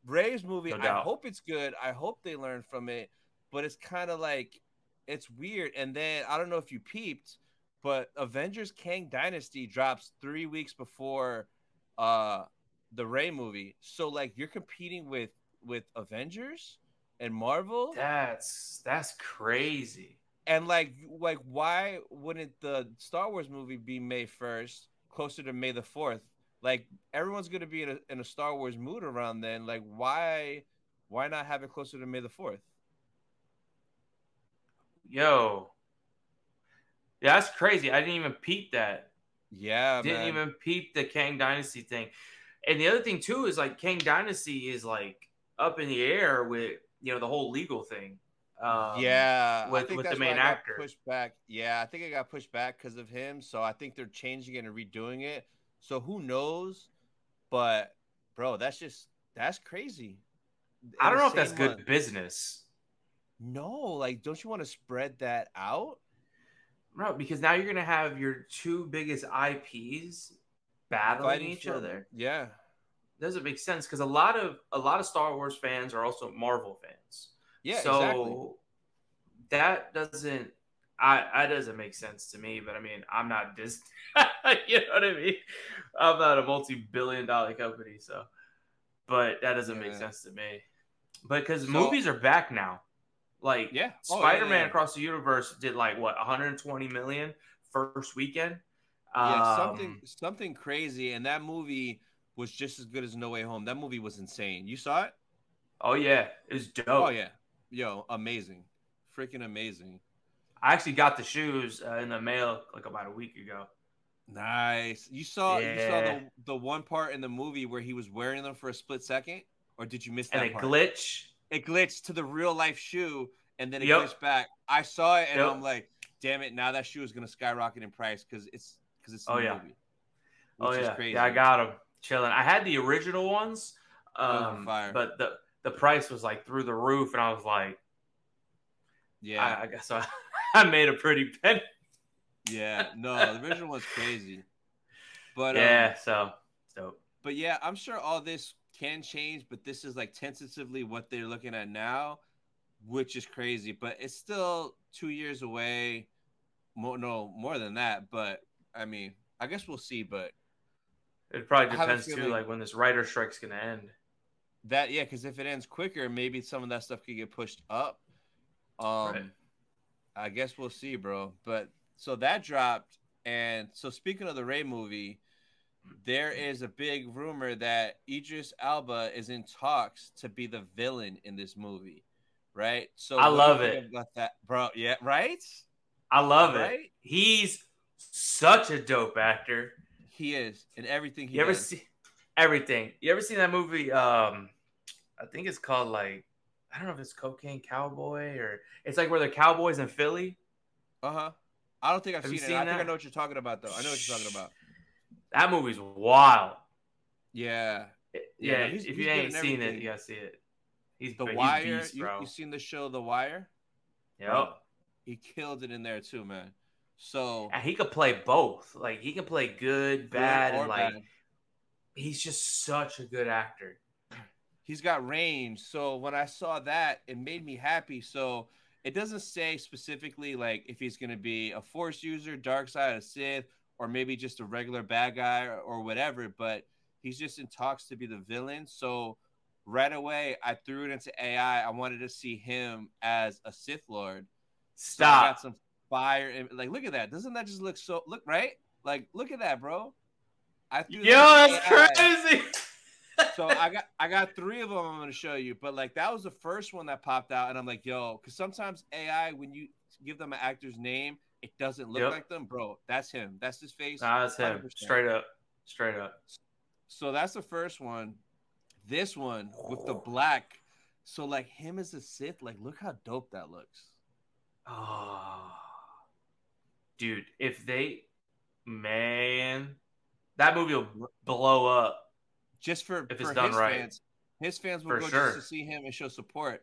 B: Rey's movie,
C: No
B: I hope it's good. I hope they learn from it, but it's kind of like it's weird. And then I don't know if you peeped, but Avengers Kang Dynasty drops three weeks before uh the Rey movie. So like you're competing with with Avengers and Marvel
C: That's that's crazy.
B: and like like why wouldn't the Star Wars movie be May 1st closer to May the 4th like everyone's going to be in a, in a Star Wars mood around then like why why not have it closer to May the 4th
C: Yo. Yeah, that's crazy. I didn't even peep that.
B: yeah
C: didn't
B: man.
C: even peep the Kang Dynasty thing. And the other thing too is like Kang Dynasty is like up in the air with you know the whole legal thing. Um,
B: yeah, I
C: with-
B: think
C: with the main actor.
B: pushed back. Yeah, I think it got pushed back because of him. So I think they're changing it and redoing it. So who knows? But bro, that's just that's crazy.
C: I don't know if that's
B: same
C: good business,
B: No, like, don't you want to spread that out?
C: no, because now you're gonna have your two biggest IPs battling each
B: for-
C: other.
B: Yeah,
C: Doesn't make sense because a lot of a lot of Star Wars fans are also Marvel fans.
B: yeah,
C: so
B: exactly.
C: that doesn't I that doesn't make sense to me, but I mean I'm not Disney. you know what I mean? I'm not a multi-billion dollar company, so but that doesn't make sense to me. But because
B: So-
C: movies are back now. Like
B: Yeah. Oh,
C: Spider-Man
B: yeah.
C: Across the Universe did like what 120 million first weekend.
B: Yeah,
C: Um,
B: something something crazy, and that movie was just as good as No Way Home. That movie was insane. You saw it?
C: Oh yeah, it was dope.
B: Oh yeah, yo, amazing, freaking amazing.
C: I actually got the shoes uh, in the mail like about a week ago.
B: Nice. You saw you saw the the one part in the movie where he was wearing them for a split second, or did you miss that
C: And it
B: part?
C: glitch.
B: it glitched to the real life shoe, and then it
C: Yep.
B: glitched back. I saw it, and
C: Yep.
B: I'm like, damn it! Now that shoe is gonna skyrocket in price because it's because it's
C: Oh, yeah.
B: movie.
C: Oh yeah,
B: crazy.
C: yeah, I got them chilling. I had the original ones, um, but the the price was like through the roof, and I was like,
B: Yeah,
C: I, I guess I, I made a pretty penny.
B: yeah. No, the original was crazy. But
C: yeah,
B: um,
C: so so
B: but yeah, I'm sure all this can change, but this is like tentatively what they're looking at now, which is crazy. But it's still two years away. More no more than that, but I mean, I guess we'll see. But
C: it probably
B: I have a
C: depends too, like when this writer strike's gonna end.
B: that yeah, because if it ends quicker, maybe some of that stuff could get pushed up. Um,
C: Right.
B: I guess we'll see, bro. But so that dropped, and so speaking of the Rey movie, there is a big rumor that Idris Elba is in talks to be the villain in this movie, right? So
C: I
B: what do you
C: love it.
B: that, bro. Yeah, right,
C: I love it. He's such a dope actor.
B: He is in everything he
C: You ever see everything? You ever seen that movie? Um, I think it's called like I don't know if it's Cocaine Cowboy or it's like where the Cowboys in Philly.
B: Uh huh. I don't think I've
C: Have
B: seen it.
C: seen
B: I think I know what you're talking about, though. I know what you're talking about.
C: That movie's wild.
B: Yeah.
C: Yeah,
B: Yeah, he's-
C: if
B: he's
C: you ain't
B: in
C: seen it, you gotta see it. He's
B: The
C: he's
B: Wire.
C: beast,
B: you,
C: bro.
B: you seen the show The Wire?
C: Yep.
B: He killed it in there too, man. So
C: And he could play both. Like he can play good, bad, and like
B: bad.
C: he's just such a good actor.
B: he's got range. So when I saw that, it made me happy. So it doesn't say specifically like if he's going to be a Force user, dark side, a Sith, or maybe just a regular bad guy or, or whatever. But he's just in talks to be the villain. So right away, I threw it into AI. I wanted to see him as a Sith Lord.
C: Stop.
B: So some fire. And, like, look at that. Doesn't that just look so? Look right. Like, look at that, bro.
C: I threw Yo, that's crazy.
B: so I got I got three of them I'm gonna show you, but like that was the first one that popped out, and I'm like, yo, because sometimes AI when you give them an actor's name, it doesn't look yep. like them, bro. That's him. That's his face.
C: Nah, that's 100%. him. Straight up. Straight up.
B: So that's the first one. This one with the black. So like him as a Sith, like look how dope that looks.
C: Oh, dude, if they, man, that movie will blow up
B: just for if it's for done his right. Fans, his fans will for go sure. just to see him and show support.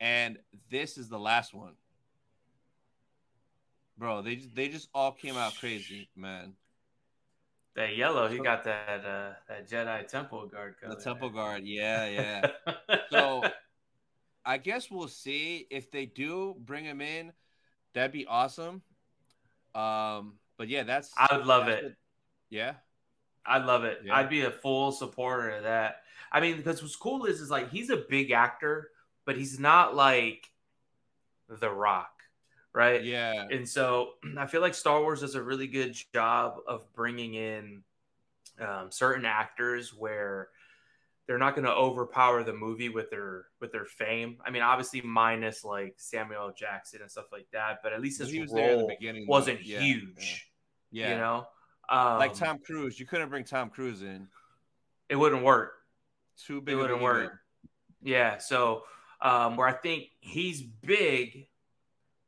B: And this is the last one, bro. They just, they just all came out crazy, man.
C: That yellow, he got that uh, that Jedi Temple Guard color.
B: The Temple Guard, yeah, yeah. so I guess we'll see if they do bring him in. That'd be awesome. Um, but yeah, that's
C: I would love it. What,
B: yeah,
C: I'd love it. Yeah. I'd be a full supporter of that. I mean, because what's cool is is like he's a big actor, but he's not like The Rock, right?
B: Yeah.
C: And so I feel like Star Wars does a really good job of bringing in um, certain actors where they're not going to overpower the movie with their with their fame. I mean, obviously minus like Samuel Jackson and stuff like that, but at least his was role wasn't yeah, huge. Yeah. yeah. You know,
B: um, like Tom Cruise, you couldn't bring Tom Cruise in.
C: It wouldn't work.
B: Too big.
C: It wouldn't work. Yeah. So um, where I think he's big,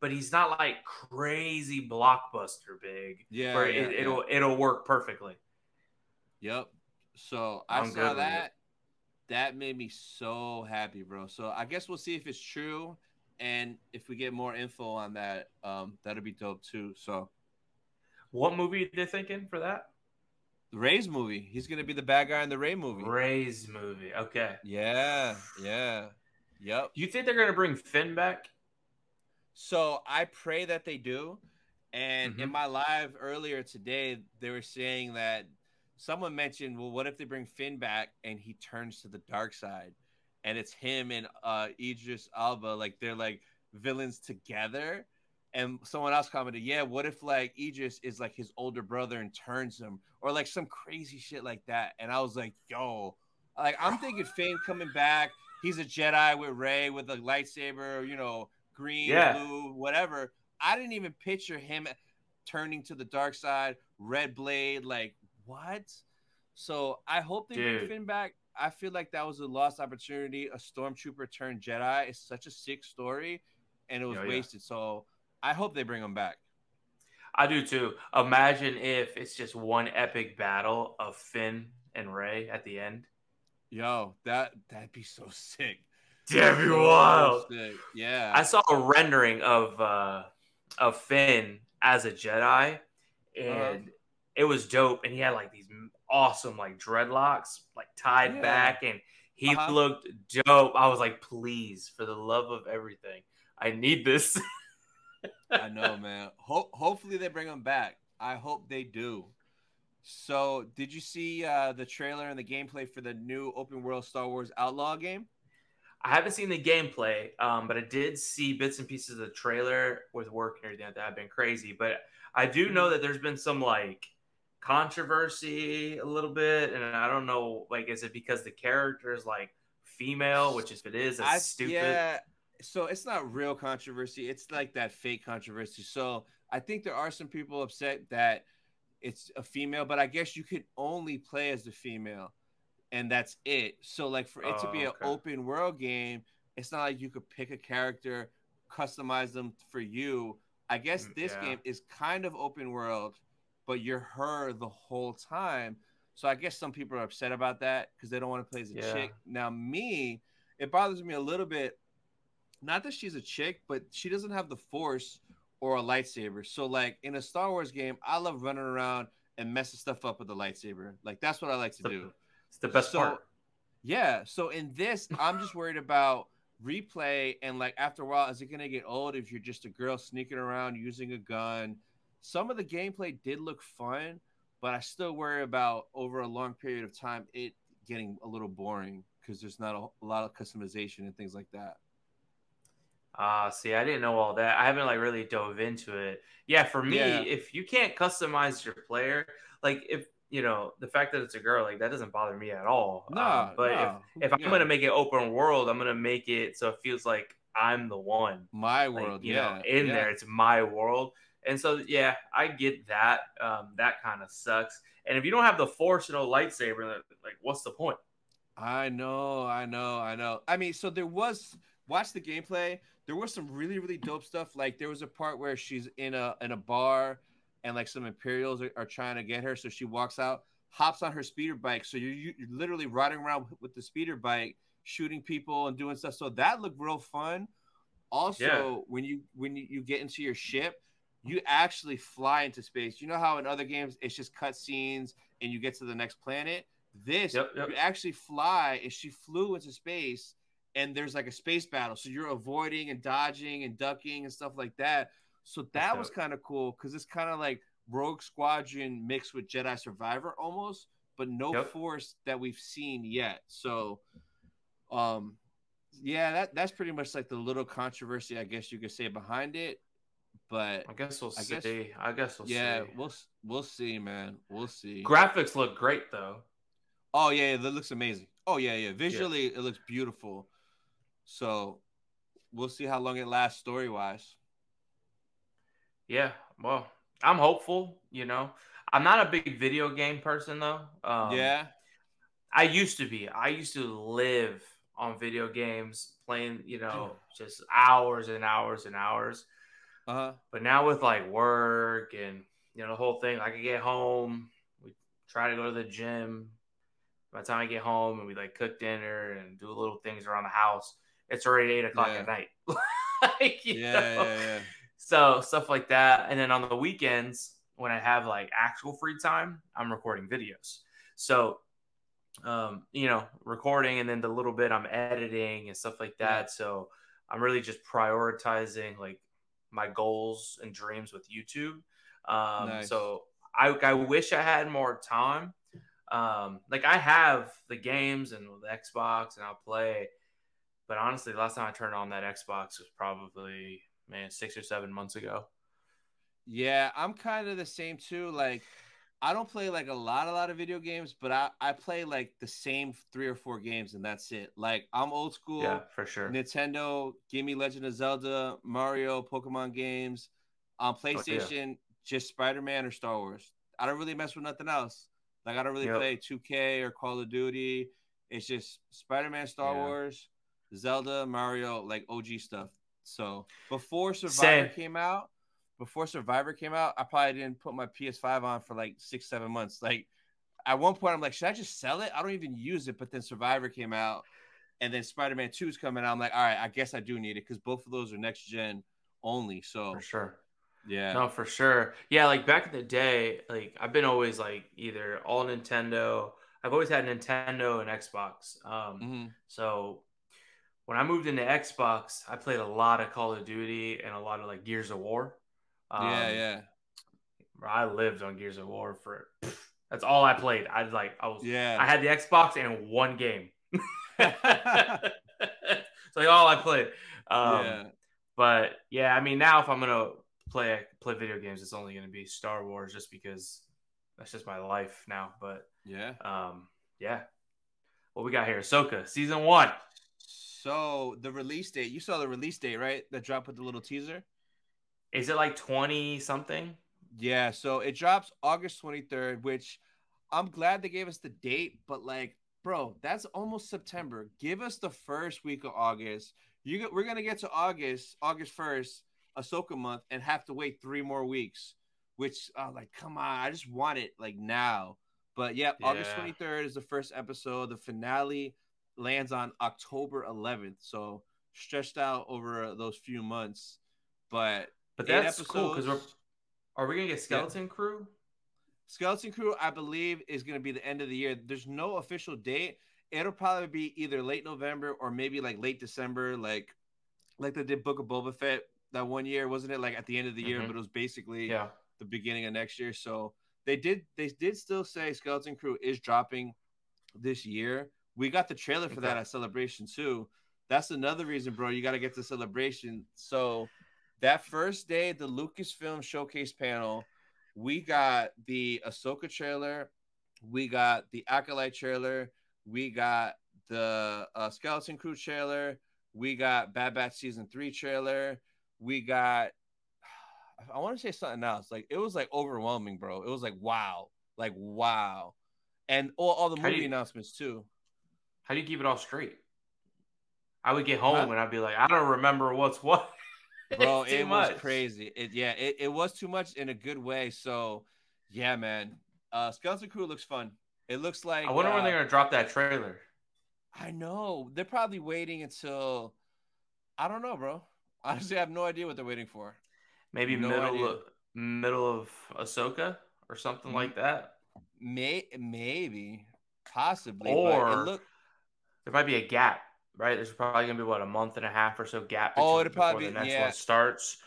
C: but he's not like crazy blockbuster big.
B: Yeah.
C: Where
B: yeah,
C: it, it'll it'll work perfectly.
B: Yep. So I I'm saw that. That made me so happy, bro. So I guess we'll see if it's true, and if we get more info on that, um, that'll be dope too. So
C: what movie are they thinking for that?
B: The Rey's movie. He's gonna be the bad guy in the Rey movie.
C: Rey's movie. Okay.
B: Yeah. Yeah. Yep.
C: You think they're gonna bring Finn back?
B: So I pray that they do. And mm-hmm. in my live earlier today, they were saying that someone mentioned, well, what if they bring Finn back and he turns to the dark side? And it's him and uh Idris Elba, like they're like villains together and someone else commented, "Yeah, what if like Idris is like his older brother and turns him, or like some crazy shit like that?" And I was like, "Yo, like I'm thinking Finn coming back. He's a Jedi with Rey with a lightsaber, you know, green, yeah. blue, whatever. I didn't even picture him turning to the dark side, red blade, like what? So I hope they Dude. bring Finn back. I feel like that was a lost opportunity. A stormtrooper turned Jedi is such a sick story, and it was oh, wasted. Yeah. So I hope they bring him back.
C: I do too. Imagine if it's just one epic battle of Finn and Rey at the end.
B: Yo, that that'd be so sick.
C: That'd be wild.
B: Sick. Yeah.
C: I saw a rendering of uh of Finn as a Jedi, and uh-huh. It was dope. And he had like these awesome like dreadlocks, like tied yeah. back, and he uh-huh. looked dope. I was like, please, for the love of everything, I need this.
B: I know, man. Ho- hopefully they bring him back. I hope they do. So, did you see uh, the trailer and the gameplay for the new open world Star Wars Outlaw game?
C: I haven't seen the gameplay, um, but I did see bits and pieces of the trailer with work and everything like that. Have been crazy, but I do know that there's been some like controversy a little bit, and I don't know, like, is it because the character is like female, which if it is, that's I, stupid.
B: Yeah, so it's not real controversy. It's like that fake controversy. So I think there are some people upset that it's a female, but I guess you could only play as the female, and that's it. So like for it to be oh, okay. an open world game, it's not like you could pick a character, customize them for you. I guess mm, this yeah. game is kind of open world, but you're her the whole time. So I guess some people are upset about that because they don't want to play as a yeah. chick. Now me, it bothers me a little bit not that she's a chick, but she doesn't have the force or a lightsaber. So like in a Star Wars game, I love running around and messing stuff up with the lightsaber. Like that's what I like to do.
C: It's the best so, part.
B: Yeah. So in this, I'm just worried about replay and like after a while, is it gonna get old if you're just a girl sneaking around using a gun? Some of the gameplay did look fun, but I still worry about over a long period of time it getting a little boring because there's not a, a, lot of customization and things like that.
C: Ah, uh, see, I didn't know all that. I haven't like really dove into it. Yeah, for me, yeah. if you can't customize your player, like if you know the fact that it's a girl, like that doesn't bother me at all.
B: No, um,
C: but no. if if I'm yeah. gonna make it open world, I'm gonna make it so it feels like I'm the one.
B: My world,
C: like, you
B: yeah,
C: know, in
B: yeah.
C: there, it's my world. And so, yeah, I get that. Um, that kind of sucks. And if you don't have the force and no lightsaber, like, what's the point?
B: I know, I know, I know. I mean, so there was watch the gameplay. There was some really, really dope stuff. Like there was a part where she's in a in a bar, and like some Imperials are, are trying to get her. So she walks out, hops on her speeder bike. So you're, you're literally riding around with the speeder bike, shooting people and doing stuff. So that looked real fun. Also, yeah. when you when you, you get into your ship, you actually fly into space. You know how in other games it's just cutscenes and you get to the next planet. This yep, yep. you actually fly, and she flew into space, and there's like a space battle. So you're avoiding and dodging and ducking and stuff like that. So that was kind of cool because it's kind of like Rogue Squadron mixed with Jedi Survivor almost, but no yep. force that we've seen yet. So, um, yeah, that that's pretty much like the little controversy I guess you could say behind it. But
C: I guess we'll I see. Guess, I guess we'll see.
B: yeah,
C: see.
B: we'll we'll see, man. We'll see.
C: Graphics look great though.
B: Oh yeah, that looks amazing. Oh yeah, yeah. Visually, yeah. it looks beautiful. So we'll see how long it lasts story wise.
C: Yeah, well, I'm hopeful. You know, I'm not a big video game person though. Um,
B: yeah,
C: I used to be. I used to live on video games, playing. You know, just hours and hours and hours.
B: Uh-huh.
C: But now with like work and you know the whole thing, I could get home. We try to go to the gym. By the time I get home and we like cook dinner and do little things around the house, it's already eight o'clock yeah. at night. like,
B: yeah, yeah, yeah.
C: So stuff like that. And then on the weekends, when I have like actual free time, I'm recording videos. So um, you know, recording and then the little bit I'm editing and stuff like that. So I'm really just prioritizing like my goals and dreams with YouTube. Um, nice. So I, I wish I had more time. Um, like I have the games and the Xbox and I'll play, but honestly, the last time I turned on that Xbox was probably man six or seven months ago.
B: Yeah, I'm kind of the same too. Like I don't play like a lot, a lot of video games, but I, I play like the same three or four games and that's it. Like I'm old school.
C: Yeah, for sure.
B: Nintendo, give me Legend of Zelda, Mario, Pokemon games. On PlayStation, oh, yeah. just Spider Man or Star Wars. I don't really mess with nothing else. Like I don't really yep. play 2K or Call of Duty. It's just Spider Man, Star yeah. Wars, Zelda, Mario, like OG stuff. So before Survivor Same. came out, before Survivor came out, I probably didn't put my PS5 on for like six, seven months. Like at one point, I'm like, should I just sell it? I don't even use it. But then Survivor came out, and then Spider Man Two is coming out. I'm like, all right, I guess I do need it because both of those are next gen only. So
C: for sure.
B: Yeah.
C: No, for sure. Yeah, like back in the day, like I've been always like either all Nintendo. I've always had Nintendo and Xbox. Um, mm-hmm. So when I moved into Xbox, I played a lot of Call of Duty and a lot of like Gears of War.
B: Um, yeah, yeah.
C: I lived on Gears of War for that's all I played. I like I was
B: yeah.
C: I had the Xbox and one game. it's like all I played. Um, yeah. But yeah, I mean now if I'm gonna play play video games, it's only gonna be Star Wars just because that's just my life now. But
B: yeah,
C: um, yeah. What we got here? Ahsoka season one.
B: So the release date, you saw the release date, right? That dropped with the little teaser.
C: Is it like 20 something?
B: Yeah, so it drops August 23rd, which I'm glad they gave us the date, but like, bro, that's almost September. Give us the first week of August. You get, we're gonna get to August, August 1st, Ahsoka month, and have to wait three more weeks. Which, uh, like, come on, I just want it like now. But yeah, yeah, August 23rd is the first episode. The finale lands on October 11th, so stretched out over those few months. But
C: but that's cool because we're are we gonna get Skeleton yeah. Crew?
B: Skeleton Crew, I believe, is gonna be the end of the year. There's no official date. it'll probably be either late November or maybe like late December, like like they did Book of Boba Fett that one year, wasn't it? Like at the end of the year,
C: Mhm.
B: but it was basically
C: Yeah.
B: the beginning of next year. So they did they did still say Skeleton Crew is dropping this year. We got the trailer for that at Celebration too. That's another reason, bro. You got to get to Celebration. So that first day, the Lucasfilm Showcase panel, we got the Ahsoka trailer, we got the Acolyte trailer, we got the uh, Skeleton Crew trailer, we got Bad Batch season three trailer, we got. I want to say something else. Like it was like overwhelming, bro. It was like wow, like wow, and all, all the
C: How
B: movie
C: you-
B: announcements too.
C: How do you keep it all straight? I would get home
B: Huh?
C: and I'd be like, I don't remember what's what.
B: bro it was
C: much.
B: crazy it yeah it, it was too much in a good way so yeah man uh skeleton crew looks fun it looks like
C: I wonder when
B: uh,
C: they're gonna drop that trailer.
B: i know they're probably waiting until i don't know bro honestly i have no idea what they're waiting for
C: Maybe
B: No
C: middle
B: idea.
C: of, middle of Ahsoka or something
B: Mhm.
C: like that.
B: May maybe possibly
C: Or-
B: look
C: There might be a gap, right? There's probably gonna be what a month and a half or so gap.
B: Oh,
C: between-
B: it'll probably
C: before
B: be-
C: the next
B: yeah.
C: one starts.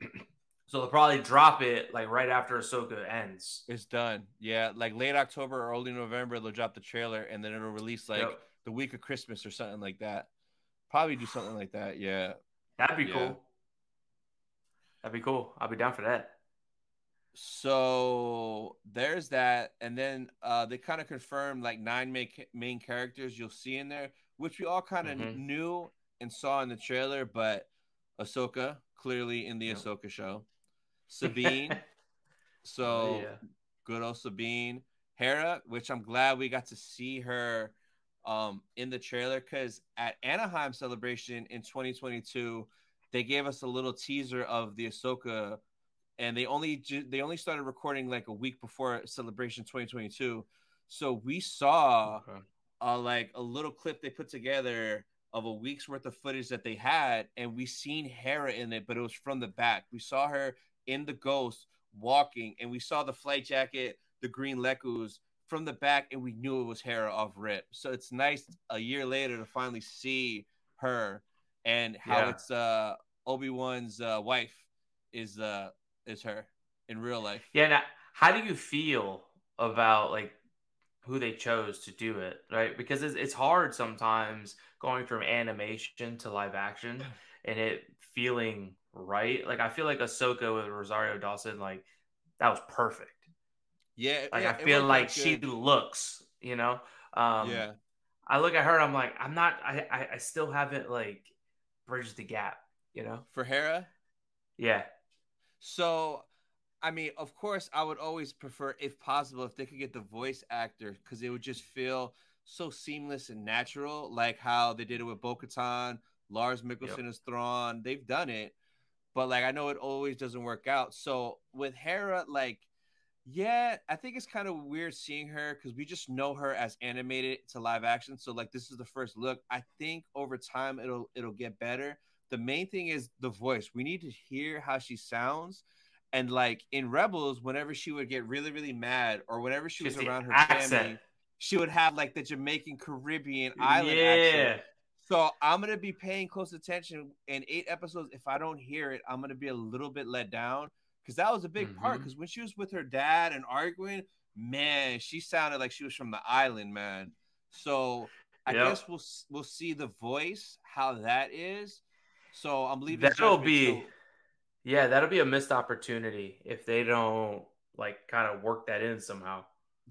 C: so they'll probably drop it like right after Ahsoka ends.
B: it's done yeah like late october or early november they'll drop the trailer and then it'll release like
C: Yep.
B: the week of christmas or something like that probably do something like that yeah
C: That'd be
B: Yeah.
C: cool. That'd be cool. I'll be down for that.
B: So there's that, and then uh, they kind of confirmed like nine main main characters you'll see in there, which we all kind of
C: Mhm.
B: knew and saw in the trailer. But Ahsoka clearly in the
C: Yep.
B: Ahsoka show, Sabine, so
C: Oh, yeah.
B: good old Sabine, Hera, which I'm glad we got to see her um, in the trailer because at Anaheim Celebration in 2022, they gave us a little teaser of the Ahsoka, and they only ju- they only started recording like a week before Celebration 2022, so we saw
C: Okay.
B: Uh, like a little clip they put together of a week's worth of footage that they had, and we seen Hera in it, but it was from the back. We saw her in the ghost walking, and we saw the flight jacket, the green lekkus from the back, and we knew it was Hera off rip. So it's nice a year later to finally see her and how
C: Yeah.
B: it's uh Obi Wan's uh, wife is uh is her in real life.
C: Yeah. Now, how do you feel about like who they chose to do it? Right, because it's it's hard sometimes going from animation to live action and it feeling right. Like I feel like Ahsoka with Rosario Dawson, like that was perfect.
B: Yeah,
C: Like
B: yeah,
C: I feel like she looks, you know. Um,
B: yeah.
C: I look at her and I'm like, I'm not. I I, I still haven't like bridged the gap, you know.
B: For Hera,
C: Yeah.
B: So, I mean, of course, I would always prefer, if possible, if they could get the voice actor, because it would just feel so seamless and natural, like how they did it with Bo-Katan, Lars Mikkelsen as Thrawn. They've done it, but like I know it always doesn't work out. So with Hera, like, yeah, I think it's kind of weird seeing her because we just know her as animated to live action. So like this is the first look. I think over time it'll it'll get better. The main thing is the voice. We need to hear how she sounds. And like in Rebels, whenever she would get really, really mad, or whenever she was
C: Just
B: around her
C: accent.
B: family, she would have like the Jamaican Caribbean island
C: yeah.
B: accent. So I'm gonna be paying close attention in eight episodes. If I don't hear it, I'm gonna be a little bit let down because that was a big part.
C: Mhm.
B: Because when she was with her dad and arguing, man, she sounded like she was from the island, man. So I
C: Yep.
B: guess we'll we'll see the voice how that is. So I'm leaving.
C: That'll be
B: till-
C: yeah, that'll be a missed opportunity if they don't like kind of work that in somehow.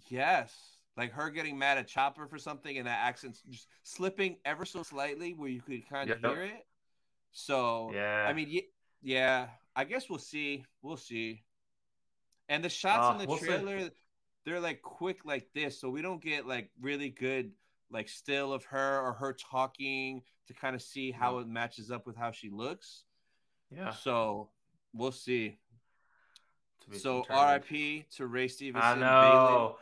B: Yes. Like her getting mad at Chopper for something and that accent just slipping ever so slightly where you could kind of
C: Yep.
B: hear it. So,
C: Yeah.
B: I mean, ye- yeah, I guess we'll see. We'll see. And the shots
C: Uh,
B: in the
C: we'll see.
B: trailer, they're like quick like this. So we don't get like really good, like still of her or her talking to kind of see how it matches up with how she looks.
C: yeah.
B: So we'll see. So. RIP to Ray Stevenson.
C: I
B: Bailey-
C: know.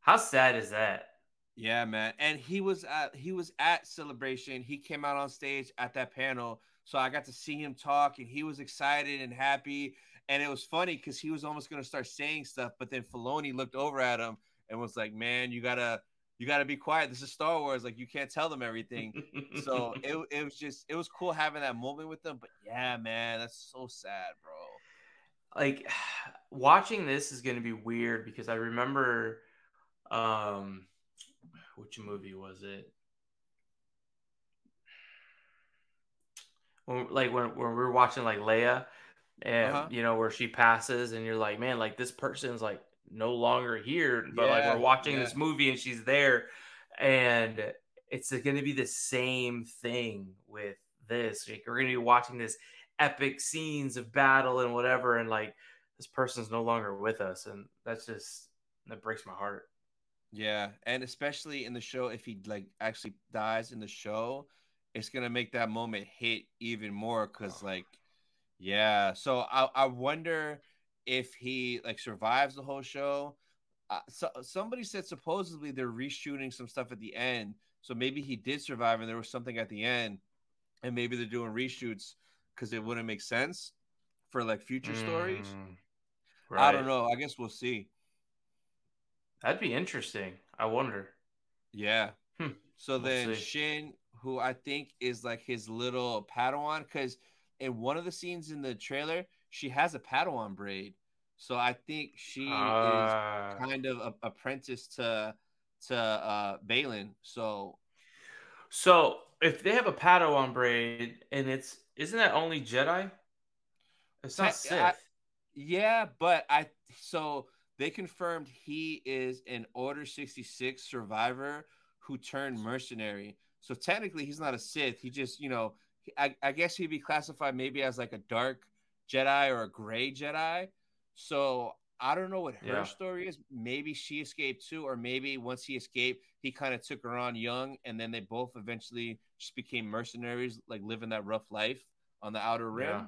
C: How sad is that?
B: Yeah, man. And he was at he was at celebration. He came out on stage at that panel. So I got to see him talk and he was excited and happy. And it was funny because he was almost gonna start saying stuff, but then Filoni looked over at him and was like, Man, you gotta you got to be quiet. This is Star Wars. Like you can't tell them everything. so it, it was just it was cool having that moment with them. But yeah, man, that's so sad, bro.
C: Like watching this is gonna be weird because I remember, um, which movie was it? When, like when, when we were watching like Leia, and uh-huh. you know where she passes, and you're like, man, like this person's like no longer here, but yeah, like we're watching yeah. this movie and she's there, and it's going to be the same thing with this. Like, we're going to be watching this epic scenes of battle and whatever, and like this person's no longer with us, and that's just that breaks my heart.
B: Yeah, and especially in the show, if he like actually dies in the show, it's gonna make that moment hit even more because oh. like, yeah. So I I wonder if he like survives the whole show. Uh, so somebody said supposedly they're reshooting some stuff at the end, so maybe he did survive and there was something at the end, and maybe they're doing reshoots because it wouldn't make sense for like future mm, stories. Right. I don't know. I guess we'll see.
C: That'd be interesting. I wonder.
B: Yeah. Hmm. So we'll then see. Shin, who I think is like his little Padawan, because in one of the scenes in the trailer, she has a Padawan braid. So I think she uh... is ah. kind of a, apprentice to to uh Baylan. So
C: So if they have a Padawan braid and it's isn't that only Jedi? It's not Sith. I,
B: yeah, but I so they confirmed he is an Order 66 survivor who turned mercenary. So technically he's not a Sith. He just, you know, I, I guess he'd be classified maybe as like a dark Jedi or a gray Jedi. So I don't know what her yeah. story is. Maybe she escaped too, or maybe once he escaped, he kind of took her on young, and then they both eventually just became mercenaries, like living that rough life on the outer rim. Yeah.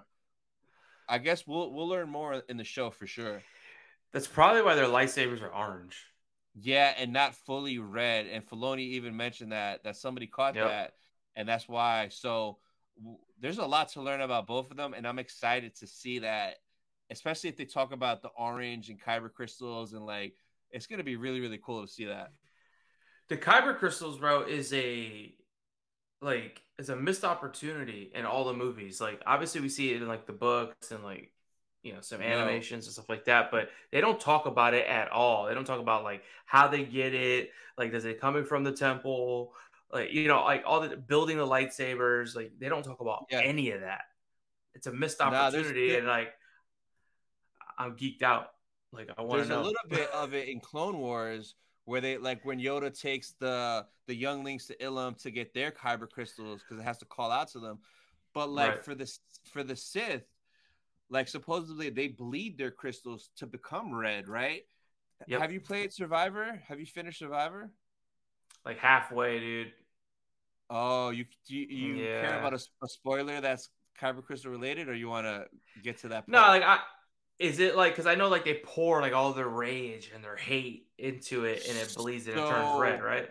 B: I guess we'll we'll learn more in the show for sure.
C: That's probably why their lightsabers are orange.
B: Yeah, and not fully red. And Filoni even mentioned that that somebody caught yep. that, and that's why. So there's a lot to learn about both of them, and I'm excited to see that, especially if they talk about the orange and kyber crystals, and like it's gonna be really really cool to see that.
C: The kyber crystals, bro, is a like is a missed opportunity in all the movies. Like obviously we see it in like the books and like you know some animations no. and stuff like that, but they don't talk about it at all. They don't talk about like how they get it, like does it coming from the temple, like you know, like all the building the lightsabers, like they don't talk about yeah. any of that. It's a missed opportunity, nah, and like I'm geeked out. Like I want to know.
B: There's a little bit of it in Clone Wars where they like when Yoda takes the the younglings to Ilum to get their kyber crystals because it has to call out to them. But like right. for the for the Sith, like supposedly they bleed their crystals to become red, right? Yep. Have you played Survivor? Have you finished Survivor?
C: like halfway, dude.
B: Oh, you you, you yeah. care about a, a, spoiler that's Kyber Crystal related, or you want to get to that?
C: Part? No, like I is it like because I know like they pour like all their rage and their hate into it, and it bleeds and so, it turns red, right?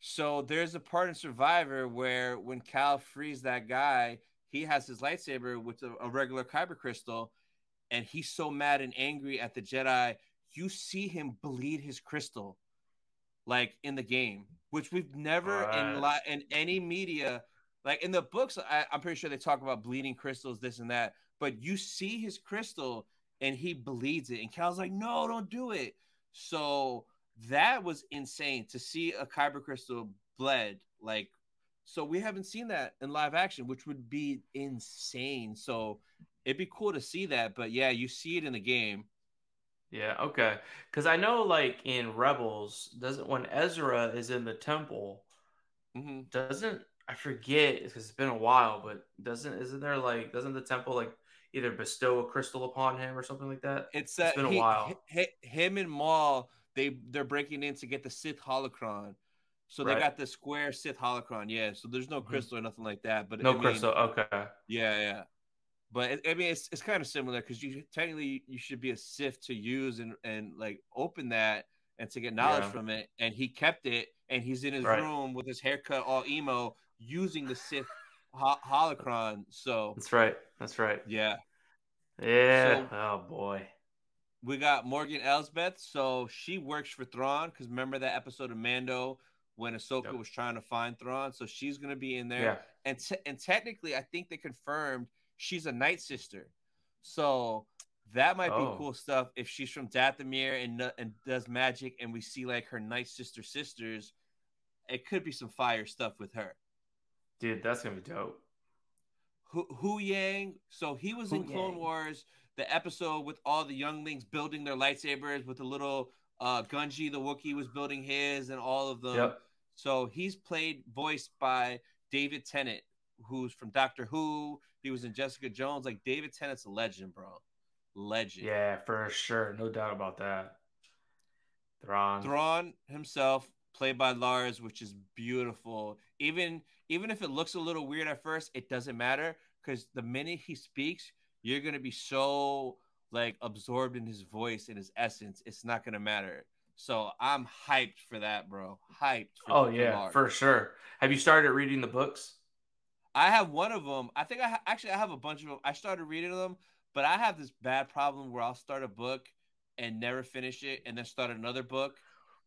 B: So there's a part in Survivor where when Cal frees that guy, he has his lightsaber with a, a regular Kyber crystal, and he's so mad and angry at the Jedi. You see him bleed his crystal, like in the game which we've never right. in li- in any media like in the books I, i'm pretty sure they talk about bleeding crystals this and that but you see his crystal and he bleeds it and cal's like no don't do it so that was insane to see a kyber crystal bled like so we haven't seen that in live action which would be insane so it'd be cool to see that but yeah you see it in the game
C: yeah, okay. Because I know, like in Rebels, doesn't when Ezra is in the temple, mm-hmm. doesn't I forget because it's been a while, but doesn't isn't there like doesn't the temple like either bestow a crystal upon him or something like that?
B: It's, uh, it's been he, a while. He, him and Maul, they they're breaking in to get the Sith holocron. So they right. got the square Sith holocron, yeah. So there's no mm-hmm. crystal or nothing like that. But
C: no I mean, crystal, okay.
B: Yeah, yeah. But I mean, it's, it's kind of similar because you technically you should be a Sith to use and and like open that and to get knowledge yeah. from it. And he kept it, and he's in his right. room with his haircut all emo, using the Sith ho- holocron. So
C: that's right. That's right.
B: Yeah.
C: Yeah. So, oh boy.
B: we got Morgan Elsbeth. So she works for Thrawn because remember that episode of Mando when Ahsoka yep. was trying to find Thrawn. So she's gonna be in there. Yeah. And te- and technically, I think they confirmed she's a Night Sister. So that might oh. be cool stuff if she's from Dathomir and and does magic, and we see like her Night Sister sisters. It could be some fire stuff with her.
C: Dude, that's gonna be dope.
B: Huyang. so he was Hu in Clone Wars, the episode with all the younglings building their lightsabers with the little uh Gungi, the Wookiee was building his, and all of them. Yep. So he's played voiced by David Tennant, who's from Doctor Who. He was in Jessica Jones. Like David Tennant's a legend, bro. Legend.
C: Yeah, for sure. No doubt about that.
B: Thrawn. Thrawn himself, played by Lars, which is beautiful. Even even if it looks a little weird at first, it doesn't matter because the minute he speaks, you're gonna be so like absorbed in his voice and his essence. It's not gonna matter. So I'm hyped for that, bro. Hyped.
C: oh yeah, for sure. Have you started reading the books?
B: I have one of them. I think I ha- actually I have a bunch of them. I started reading them, but I have this bad problem where I'll start a book and never finish it, and then start another book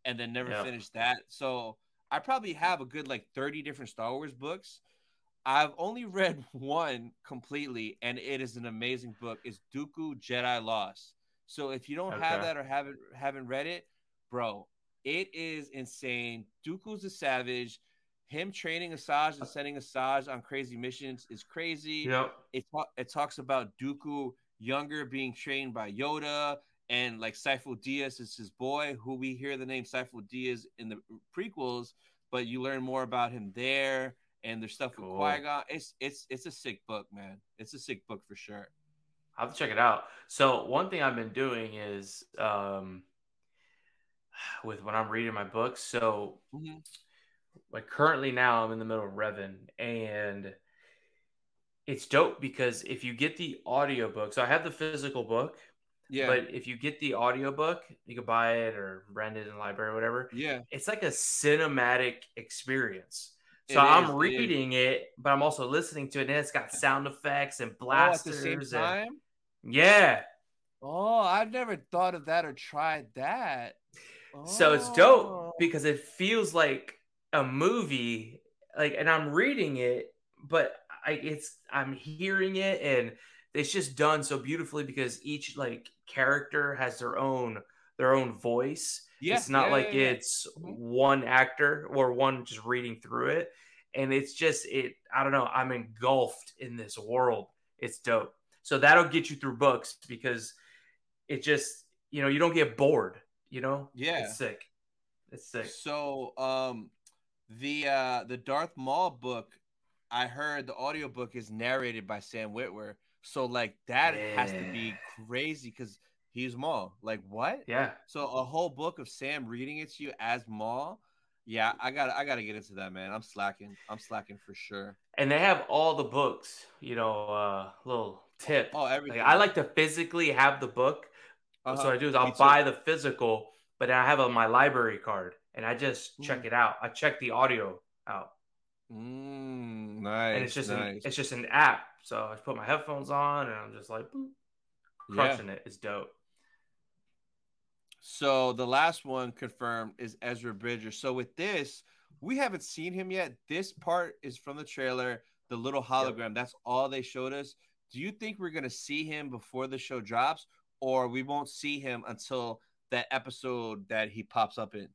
B: and then never yep. finish that. So I probably have a good like 30 different Star Wars books. I've only read one completely, and it is an amazing book. It's Dooku Jedi Lost. So if you don't okay. have that or haven't haven't read it, bro, it is insane. Dooku's a savage. Him training Asajj and sending Asajj on crazy missions is crazy.
C: Yep.
B: It, it talks about Dooku younger being trained by Yoda and like Sifo Dyas is his boy, who we hear the name Sifo Dyas in the prequels, but you learn more about him there and there's stuff cool. with Qui Gon. It's it's it's a sick book, man. It's a sick book for sure.
C: I'll have to check it out. So one thing I've been doing is um with when I'm reading my books. So mm-hmm. Like currently now I'm in the middle of Revan and it's dope because if you get the audiobook, so I have the physical book, yeah. But if you get the audiobook, you can buy it or rent it in the library or whatever.
B: Yeah.
C: It's like a cinematic experience. So it I'm is, reading it, it, but I'm also listening to it, and it's got sound effects and blasters. Oh, at the same time? And, yeah.
B: Oh, I've never thought of that or tried that.
C: Oh. So it's dope oh. because it feels like a movie, like, and I'm reading it, but I it's I'm hearing it and it's just done so beautifully because each like character has their own their own voice. Yeah, it's not yeah, like yeah, it's mm-hmm. one actor or one just reading through it. And it's just it, I don't know, I'm engulfed in this world. It's dope. So that'll get you through books because it just, you know, you don't get bored, you know?
B: Yeah.
C: It's sick. It's sick.
B: So um the uh the Darth Maul book, I heard the audiobook is narrated by Sam Witwer. So like that yeah. has to be crazy because he's Maul. Like what?
C: Yeah.
B: So a whole book of Sam reading it to you as Maul. Yeah, I got I got to get into that, man. I'm slacking. I'm slacking for sure.
C: And they have all the books. You know, uh little tip.
B: Oh, everything.
C: Like, I like to physically have the book. Uh-huh. So I do is I'll buy the physical, but I have a, my library card, and I just mm. check it out. I check the audio out.
B: Mm, nice.
C: And it's just
B: nice.
C: An, it's just an app. So I put my headphones on, and I'm just like boop, crushing yeah. it. It's dope.
B: So the last one confirmed is Ezra Bridger. So with this, we haven't seen him yet. This part is from the trailer, the little hologram. Yep. That's all they showed us. Do you think we're gonna see him before the show drops, or we won't see him until that episode that he pops up in?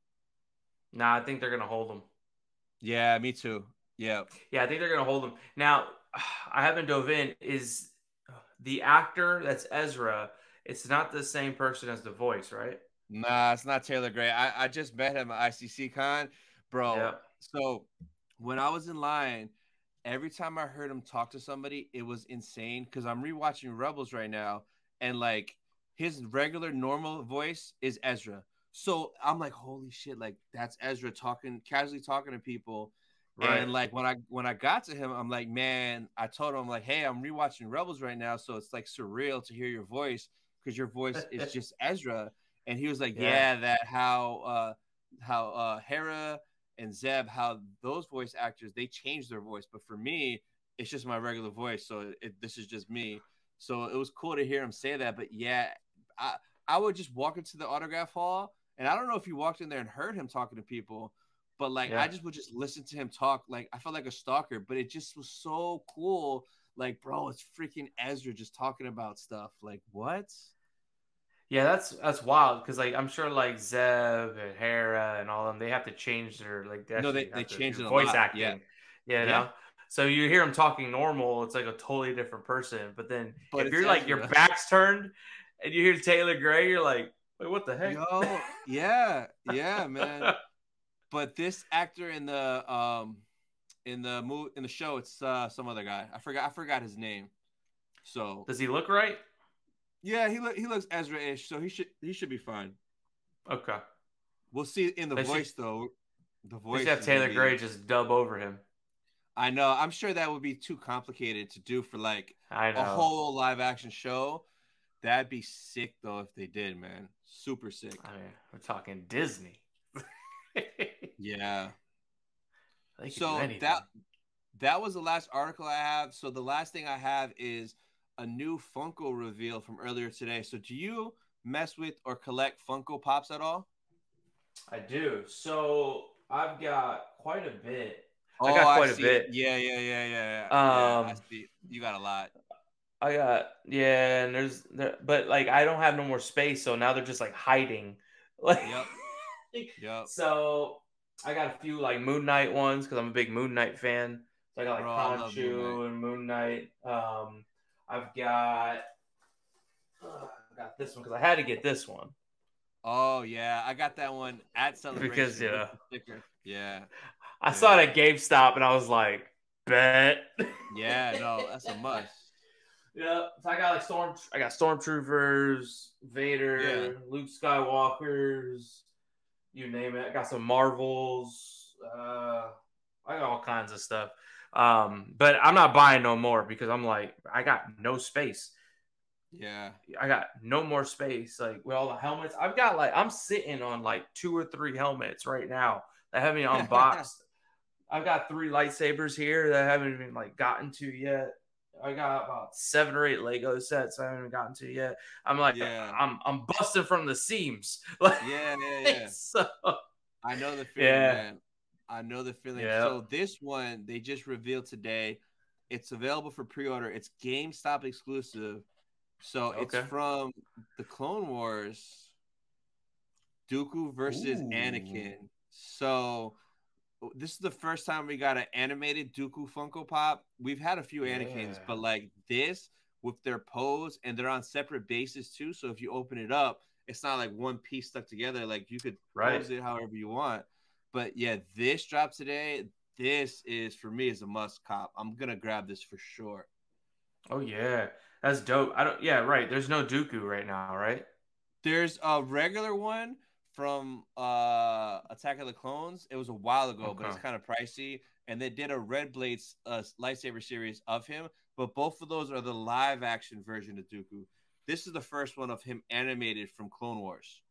C: Nah, I think they're gonna hold him.
B: Yeah, me too. Yeah.
C: Yeah, I think they're gonna hold him. Now, I haven't dove in. Is the actor that's Ezra? It's not the same person as the voice, right?
B: Nah, it's not Taylor Gray. I, I just met him at ICC Con, bro. Yep. So when I was in line, every time I heard him talk to somebody, it was insane. Because I'm rewatching Rebels right now, and like his regular normal voice is Ezra. So I'm like, holy shit, like that's Ezra talking, casually talking to people. Right. And like when I when I got to him, I'm like, man, I told him I'm like, hey, I'm rewatching Rebels right now, so it's like surreal to hear your voice because your voice is just Ezra and he was like, yeah, yeah that how uh how uh Hera and Zeb how those voice actors they change their voice, but for me it's just my regular voice, so it, this is just me. So it was cool to hear him say that, but yeah, I I would just walk into the autograph hall, and I don't know if you walked in there and heard him talking to people, but like
C: Yeah.
B: I just would just listen to him talk. Like I felt like a stalker, but it just was so cool. Like, bro, it's freaking Ezra just talking about stuff. Like, what?
C: Yeah, that's that's wild because like I'm sure like Zeb and Hera and all of them they have to change their like
B: No, they- they changed
C: do voice
B: lot,
C: acting.
B: yeah.
C: Yeah,
B: Yeah.
C: So you hear them talking normal, it's like a totally different person. But then
B: But
C: if you're like your back's turned and you hear Taylor Gray, you're like, wait, what the heck?
B: Yo, yeah, yeah, man. But this actor in the um in the movie in the show, it's uh some other guy. I forgot I forgot his name. So
C: Does he look right?
B: yeah, he look he looks Ezra-ish, so he should he should be fine.
C: Okay.
B: We'll see in the
C: They should-
B: voice though. The voice.
C: should have Taylor Gray just dub over him.
B: I know. I'm sure that would be too complicated to do for like a whole live action show. That'd be sick though if they did, man. Super sick.
C: I mean, we're talking Disney.
B: Yeah.
C: They could do
B: so that that was the last article I have. So the last thing I have is a new Funko reveal from earlier today. So do you mess with or collect Funko Pops at all?
C: I do. So I've got quite a bit.
B: Oh,
C: I got quite a
B: see
C: bit.
B: it. Yeah, yeah, yeah, yeah. yeah. yeah I
C: Um,
B: see. You got a lot.
C: I got yeah, and there's there, but like I don't have no more space, so now they're just like hiding. Like,
B: Yep. Yep.
C: so I got a few like Moon Knight ones because I'm a big Moon Knight fan. So I got like
B: Moon
C: and Moon Knight. Um, I've got uh, I got this one because I had to get this one.
B: Oh yeah, I got that one at celebration
C: Because, yeah.
B: Yeah,
C: I saw it at GameStop and I was like, bet.
B: yeah. No, that's a must.
C: Yeah, so I got like storm. I got stormtroopers, Vader,
B: Yeah.
C: Luke Skywalker's, you name it. I got some Marvels. Uh, I got all kinds of stuff. Um, but I'm not buying no more because I'm like, I got no space.
B: Yeah.
C: I got no more space. Like with all the helmets, I've got like I'm sitting on like two or three helmets right now that haven't unboxed. I've got three lightsabers here that I haven't even like gotten to yet. I got about seven or eight Lego sets I haven't gotten to yet. I'm like,
B: Yeah.
C: I'm I'm busting from the seams. Like,
B: Yeah, yeah, yeah.
C: so
B: I know the feeling,
C: Yeah.
B: man. I know the feeling.
C: Yeah.
B: So this one they just revealed today. It's available for pre-order. It's GameStop exclusive. So it's
C: Okay.
B: from the Clone Wars. Dooku versus
C: Ooh.
B: Anakin. So this is the first time we got an animated Dooku Funko Pop. We've had a few Anakins,
C: Yeah.
B: but like this with their pose and they're on separate bases too. So if you open it up, it's not like one piece stuck together. Like you could
C: Right.
B: pose it however you want. But yeah, this dropped today. This is for me is a must cop. I'm gonna grab this for sure.
C: oh yeah, that's dope. I don't. Yeah, right. There's no Dooku right now, right?
B: There's a regular one from uh Attack of the Clones. It was a while ago, but it's kind of pricey. And they did a Red Blades uh, lightsaber series of him, but both of those are the live action version of Dooku. This is the first one of him animated from Clone Wars.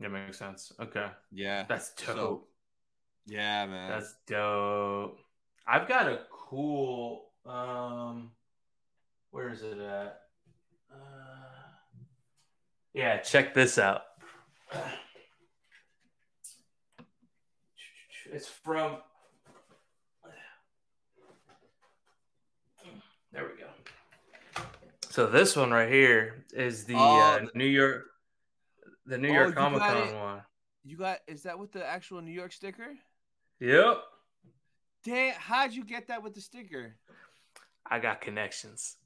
C: That makes sense. Okay,
B: Yeah,
C: that's dope.
B: So, yeah, man.
C: That's dope. I've got a cool. Um, where is it at? Uh, yeah, check this out. It's from. There we go. So this one right here is the
B: Oh,
C: uh,
B: the-
C: New York, the New
B: Oh,
C: York Comic Con one.
B: you got is that with the actual New York sticker?
C: Yep,
B: Damn, how'd you get that with the sticker?
C: I got connections.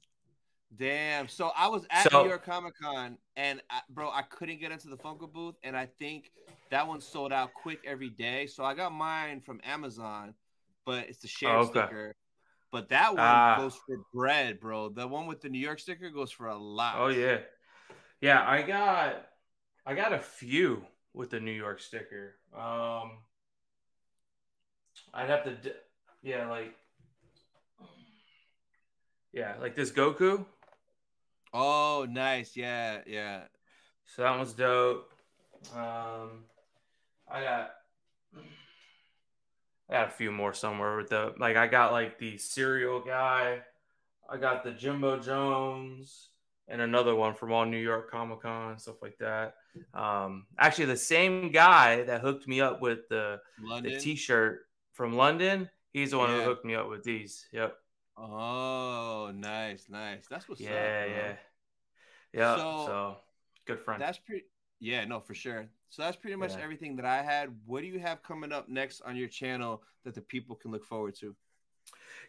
B: Damn. So I was at
C: So-
B: New York Comic Con, and I, bro, I couldn't get into the Funko booth, and I think that one sold out quick every day. So I got mine from Amazon, but it's the share
C: Oh, okay.
B: sticker. But that one
C: Ah.
B: goes for bread, bro. The one with the New York sticker goes for a lot.
C: Oh yeah, yeah. I got I got a few with the New York sticker. Um, I'd have to, d- yeah, like, yeah, like this Goku.
B: Oh, nice. Yeah, yeah.
C: So that one's dope. Um, I got. I got a few more somewhere with the like I got like the cereal guy, I got the Jimbo Jones, and another one from all New York Comic Con stuff like that. Um, actually, the same guy that hooked me up with the London? the T-shirt from London, he's the one yeah. who hooked me up with these. Yep.
B: Oh, nice, nice. That's what's
C: yeah,
B: up.
C: Yeah, yeah, yeah. So, so, good friend.
B: That's pretty. Yeah, no, for sure. So that's pretty much yeah. everything that I had. What do you have coming up next on your channel that the people can look forward to?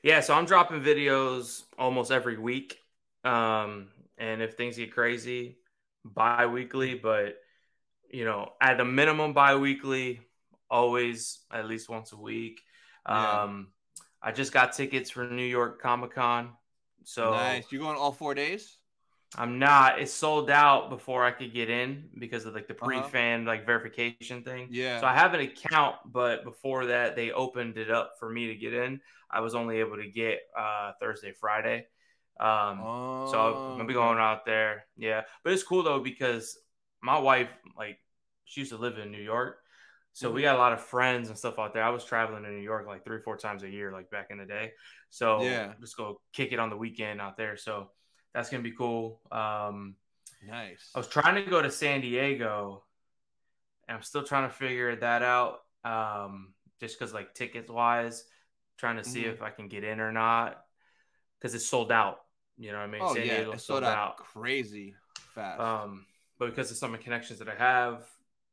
C: Yeah, so I'm dropping videos almost every week. Um, and if things get crazy, bi-weekly, but you know, at the minimum bi-weekly, always at least once a week. Yeah. Um, I just got tickets for New York Comic Con. So
B: nice. You going all four days?
C: I'm not. It's sold out before I could get in because of like the uh-huh. pre-fan uh-huh. like verification thing.
B: Yeah.
C: So I have an account, but before that, they opened it up for me to get in. I was only able to get uh, Thursday, Friday. Um, oh. So I'm gonna be going out there. Yeah, but it's cool though because my wife, like, she used to live in New York, so mm-hmm. we got a lot of friends and stuff out there. I was traveling to New York like three, four times a year, like back in the day. So yeah, just go kick it on the weekend out there. So that's gonna be cool. Um,
B: nice.
C: I was trying to go to San Diego, and I'm still trying to figure that out. Um, just because like tickets wise, trying to see mm-hmm. if I can get in or not because it's sold out. You know what I mean?
B: Oh San yeah, it's sold, out, out crazy fast.
C: Um, but because of some of the connections that I have,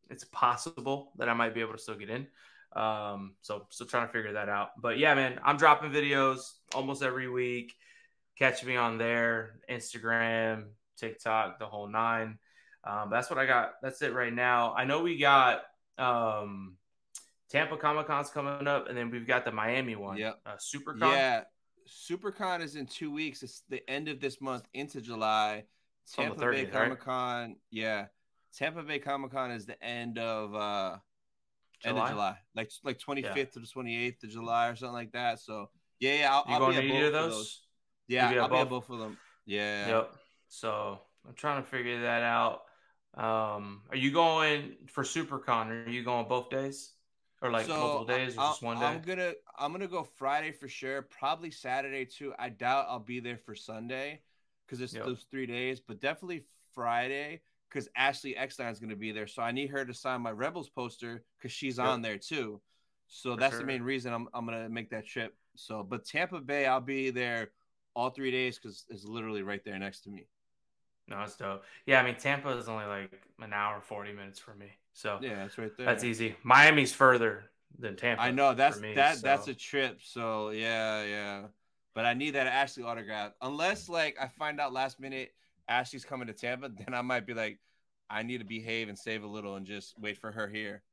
C: it's possible that I might be able to still get in. Um, so still trying to figure that out. But yeah, man, I'm dropping videos almost every week. Catch me on there, Instagram, TikTok, the whole nine. Um, that's what I got. That's it right now. I know we got um, Tampa Comic Con's coming up, and then we've got the Miami one.
B: Yeah,
C: uh, SuperCon.
B: Yeah, SuperCon is in two weeks. It's the end of this month into July. Tampa 30th, Bay Comic Con, right? yeah. Tampa Bay Comic Con is the end of uh July? end of July, like like 25th yeah. to the 28th of July or something like that. So yeah, yeah, I'll,
C: you
B: I'll
C: going be to either of those? those?
B: Yeah, I'll both? be at both of them. Yeah.
C: Yep. So I'm trying to figure that out. Um, are you going for SuperCon? Are you going both days? or like so multiple days or just one day?
B: I'm gonna I'm gonna go Friday for sure. Probably Saturday too. I doubt I'll be there for Sunday because it's yep. those three days, but definitely Friday because Ashley Eckstein is gonna be there. So I need her to sign my Rebels poster because she's yep. on there too. So for that's sure. the main reason I'm I'm gonna make that trip. So, but Tampa Bay, I'll be there all three days because it's literally right there next to me.
C: No, it's dope. Yeah, I mean Tampa is only like an hour forty minutes for me. So
B: yeah, that's right there.
C: That's easy. Miami's further than Tampa.
B: I know that's me, that so. that's a trip. So yeah, yeah. But I need that Ashley autograph. Unless like I find out last minute Ashley's coming to Tampa, then I might be like, I need to behave and save a little and just wait for her here.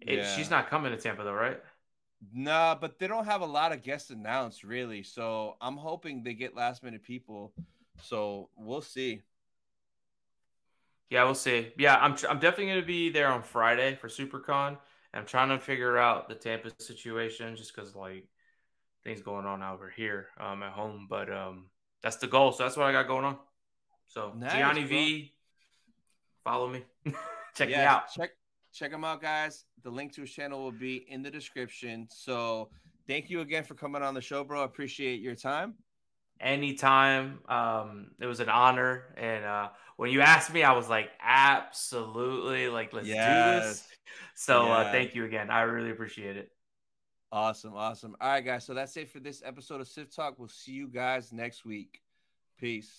C: It, yeah. She's not coming to Tampa though, right?
B: Nah, but they don't have a lot of guests announced really. So I'm hoping they get last minute people. So we'll see.
C: Yeah, we'll see. Yeah, I'm I'm definitely going to be there on Friday for SuperCon. I'm trying to figure out the Tampa situation just because like things going on over here um, at home. But um, that's the goal. So that's what I got going on. So nice, Gianni bro. V, follow me. check yeah, me out.
B: Check check him out, guys. The link to his channel will be in the description. So thank you again for coming on the show, bro. I appreciate your time
C: anytime. Um, it was an honor. And uh, when you asked me, I was like, absolutely, like, let's yes. do this. So uh, thank you again. I really appreciate it.
B: Awesome. Awesome. All right, guys. So that's it for this episode of Sith Talk. We'll see you guys next week. Peace.